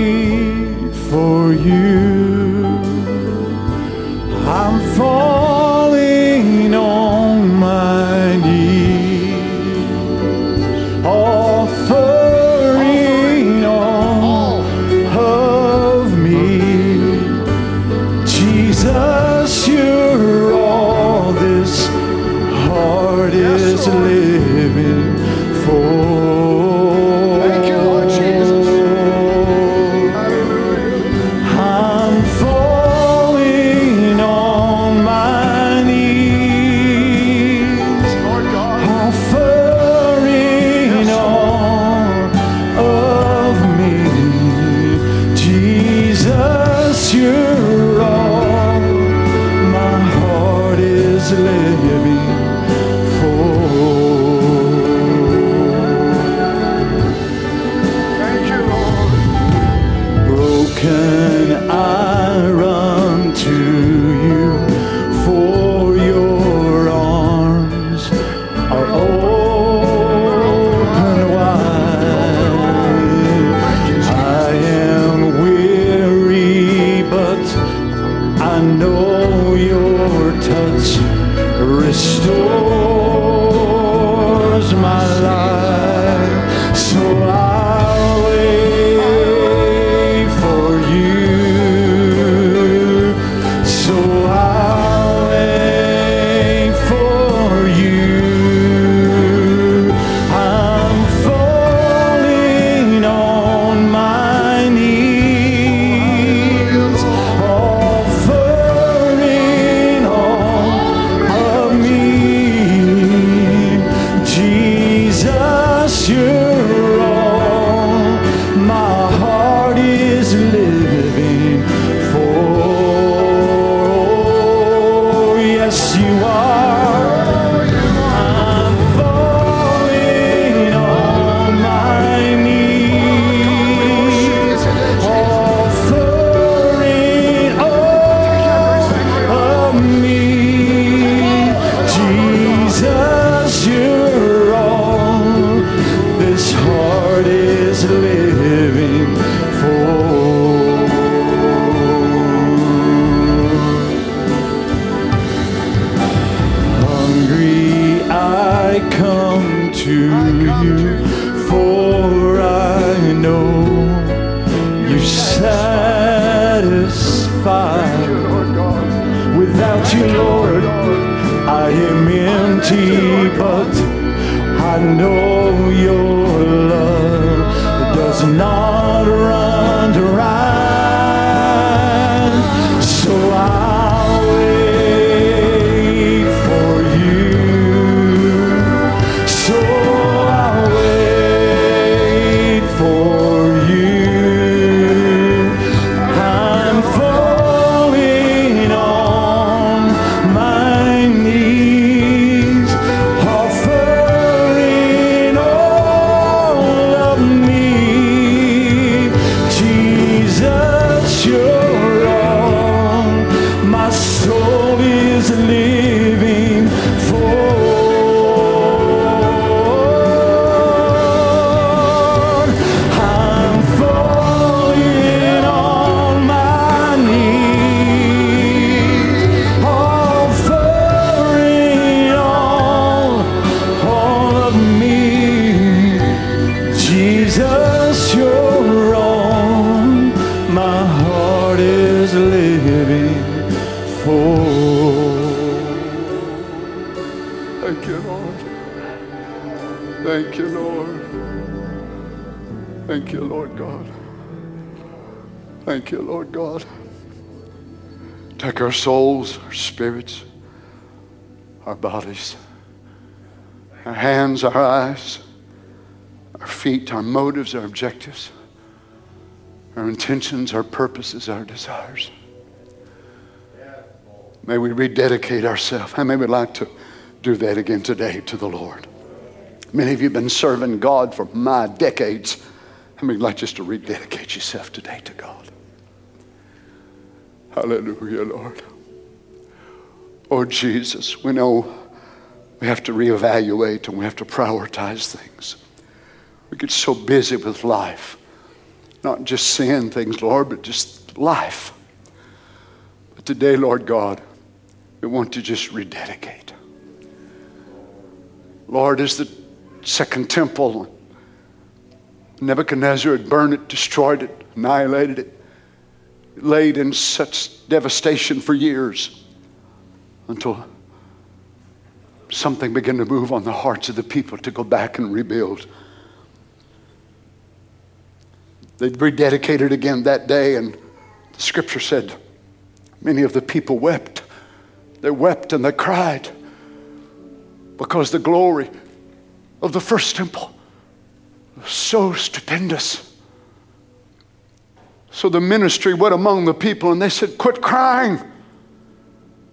Souls, our spirits, our bodies, our hands, our eyes, our feet, our motives, our objectives, our intentions, our purposes, our desires. May we rededicate ourselves. How many would like to do that again today to the Lord? Many of you have been serving God for my decades. How many would like just to rededicate yourself today to God? Hallelujah, Lord. Oh, Jesus, we know we have to reevaluate and we have to prioritize things. We get so busy with life, not just seeing things, Lord, but just life. But today, Lord God, we want to just rededicate. Lord, as the second temple, Nebuchadnezzar had burned it, destroyed it, annihilated it, laid in such devastation for years until something began to move on the hearts of the people to go back and rebuild. They rededicated again that day, and the scripture said many of the people wept. They wept and they cried because the glory of the first temple was so stupendous. So the ministry went among the people and they said, Quit crying.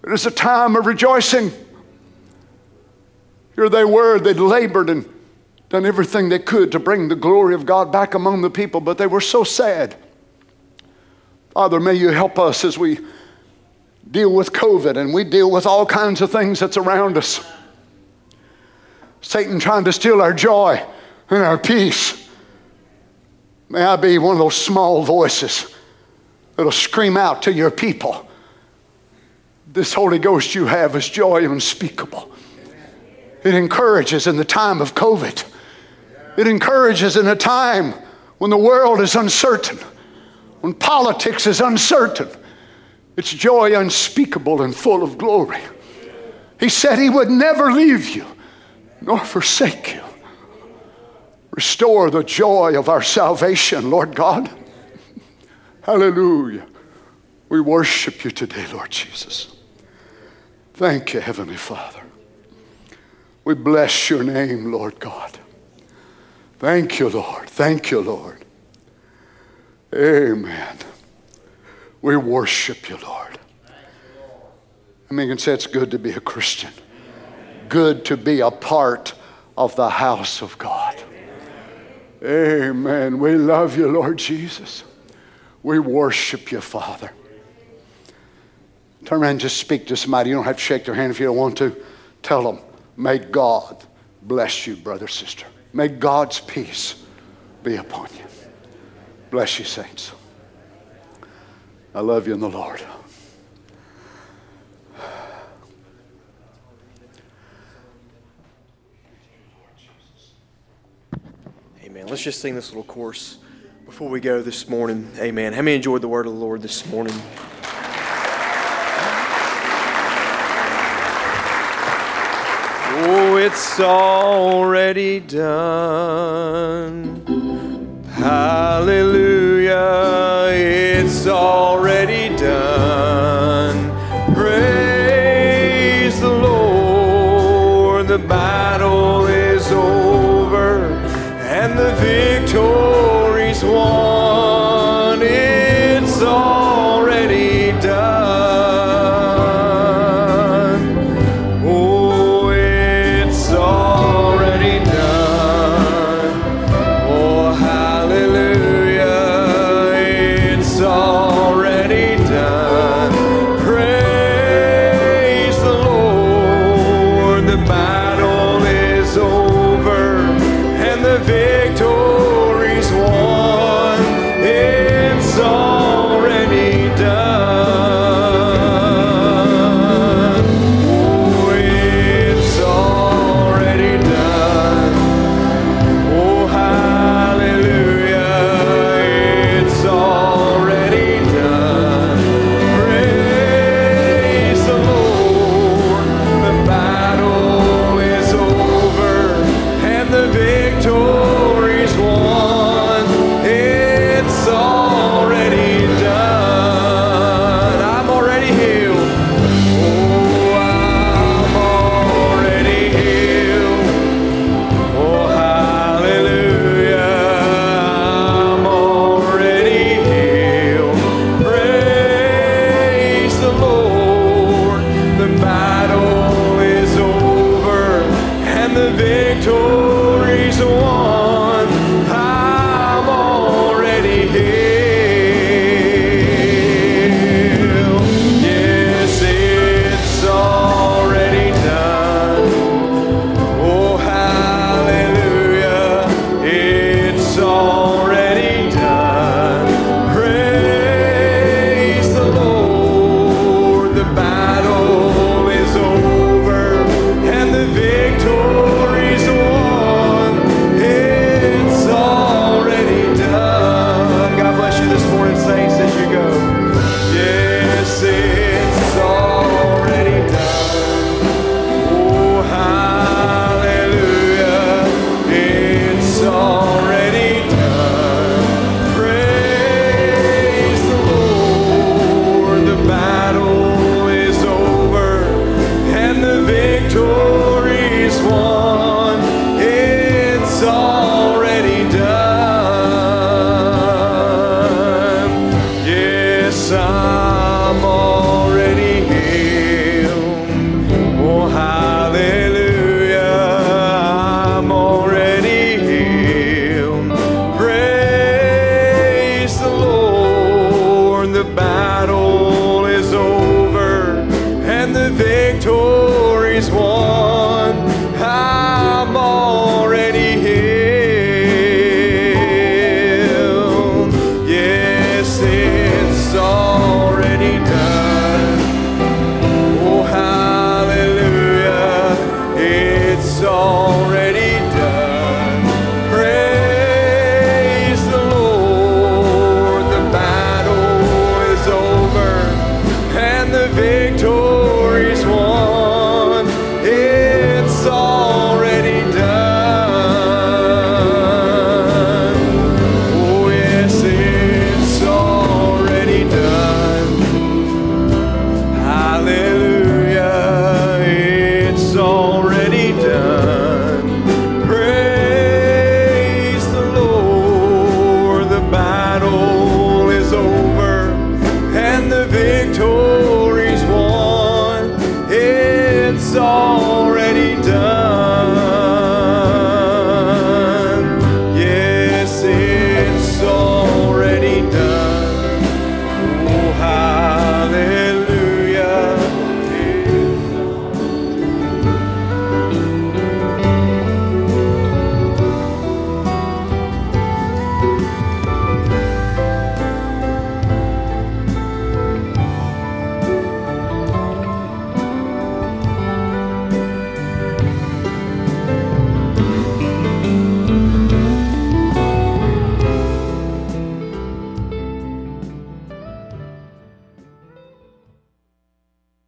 It is a time of rejoicing. Here they were, they'd labored and done everything they could to bring the glory of God back among the people, but they were so sad. Father, may you help us as we deal with COVID and we deal with all kinds of things that's around us. Satan trying to steal our joy and our peace. May I be one of those small voices that'll scream out to your people. This Holy Ghost you have is joy unspeakable. It encourages in the time of COVID. It encourages in a time when the world is uncertain, when politics is uncertain. It's joy unspeakable and full of glory. He said he would never leave you nor forsake you. Restore the joy of our salvation, Lord God. Hallelujah. We worship you today, Lord Jesus. Thank you, Heavenly Father. We bless your name, Lord God. Thank you, Lord. Thank you, Lord. Amen. We worship you, Lord. I mean, you can say it's good to be a Christian, good to be a part of the house of God. Amen. We love you, Lord Jesus. We worship you, Father. Turn around and just speak to somebody. You don't have to shake their hand if you don't want to. Tell them, may God bless you, brother, sister. May God's peace be upon you. Bless you, saints. I love you in the Lord. Amen. Let's just sing this little chorus before we go this morning. Amen. How many enjoyed the word of the Lord this morning? It's already done. Hallelujah. It's already Victory.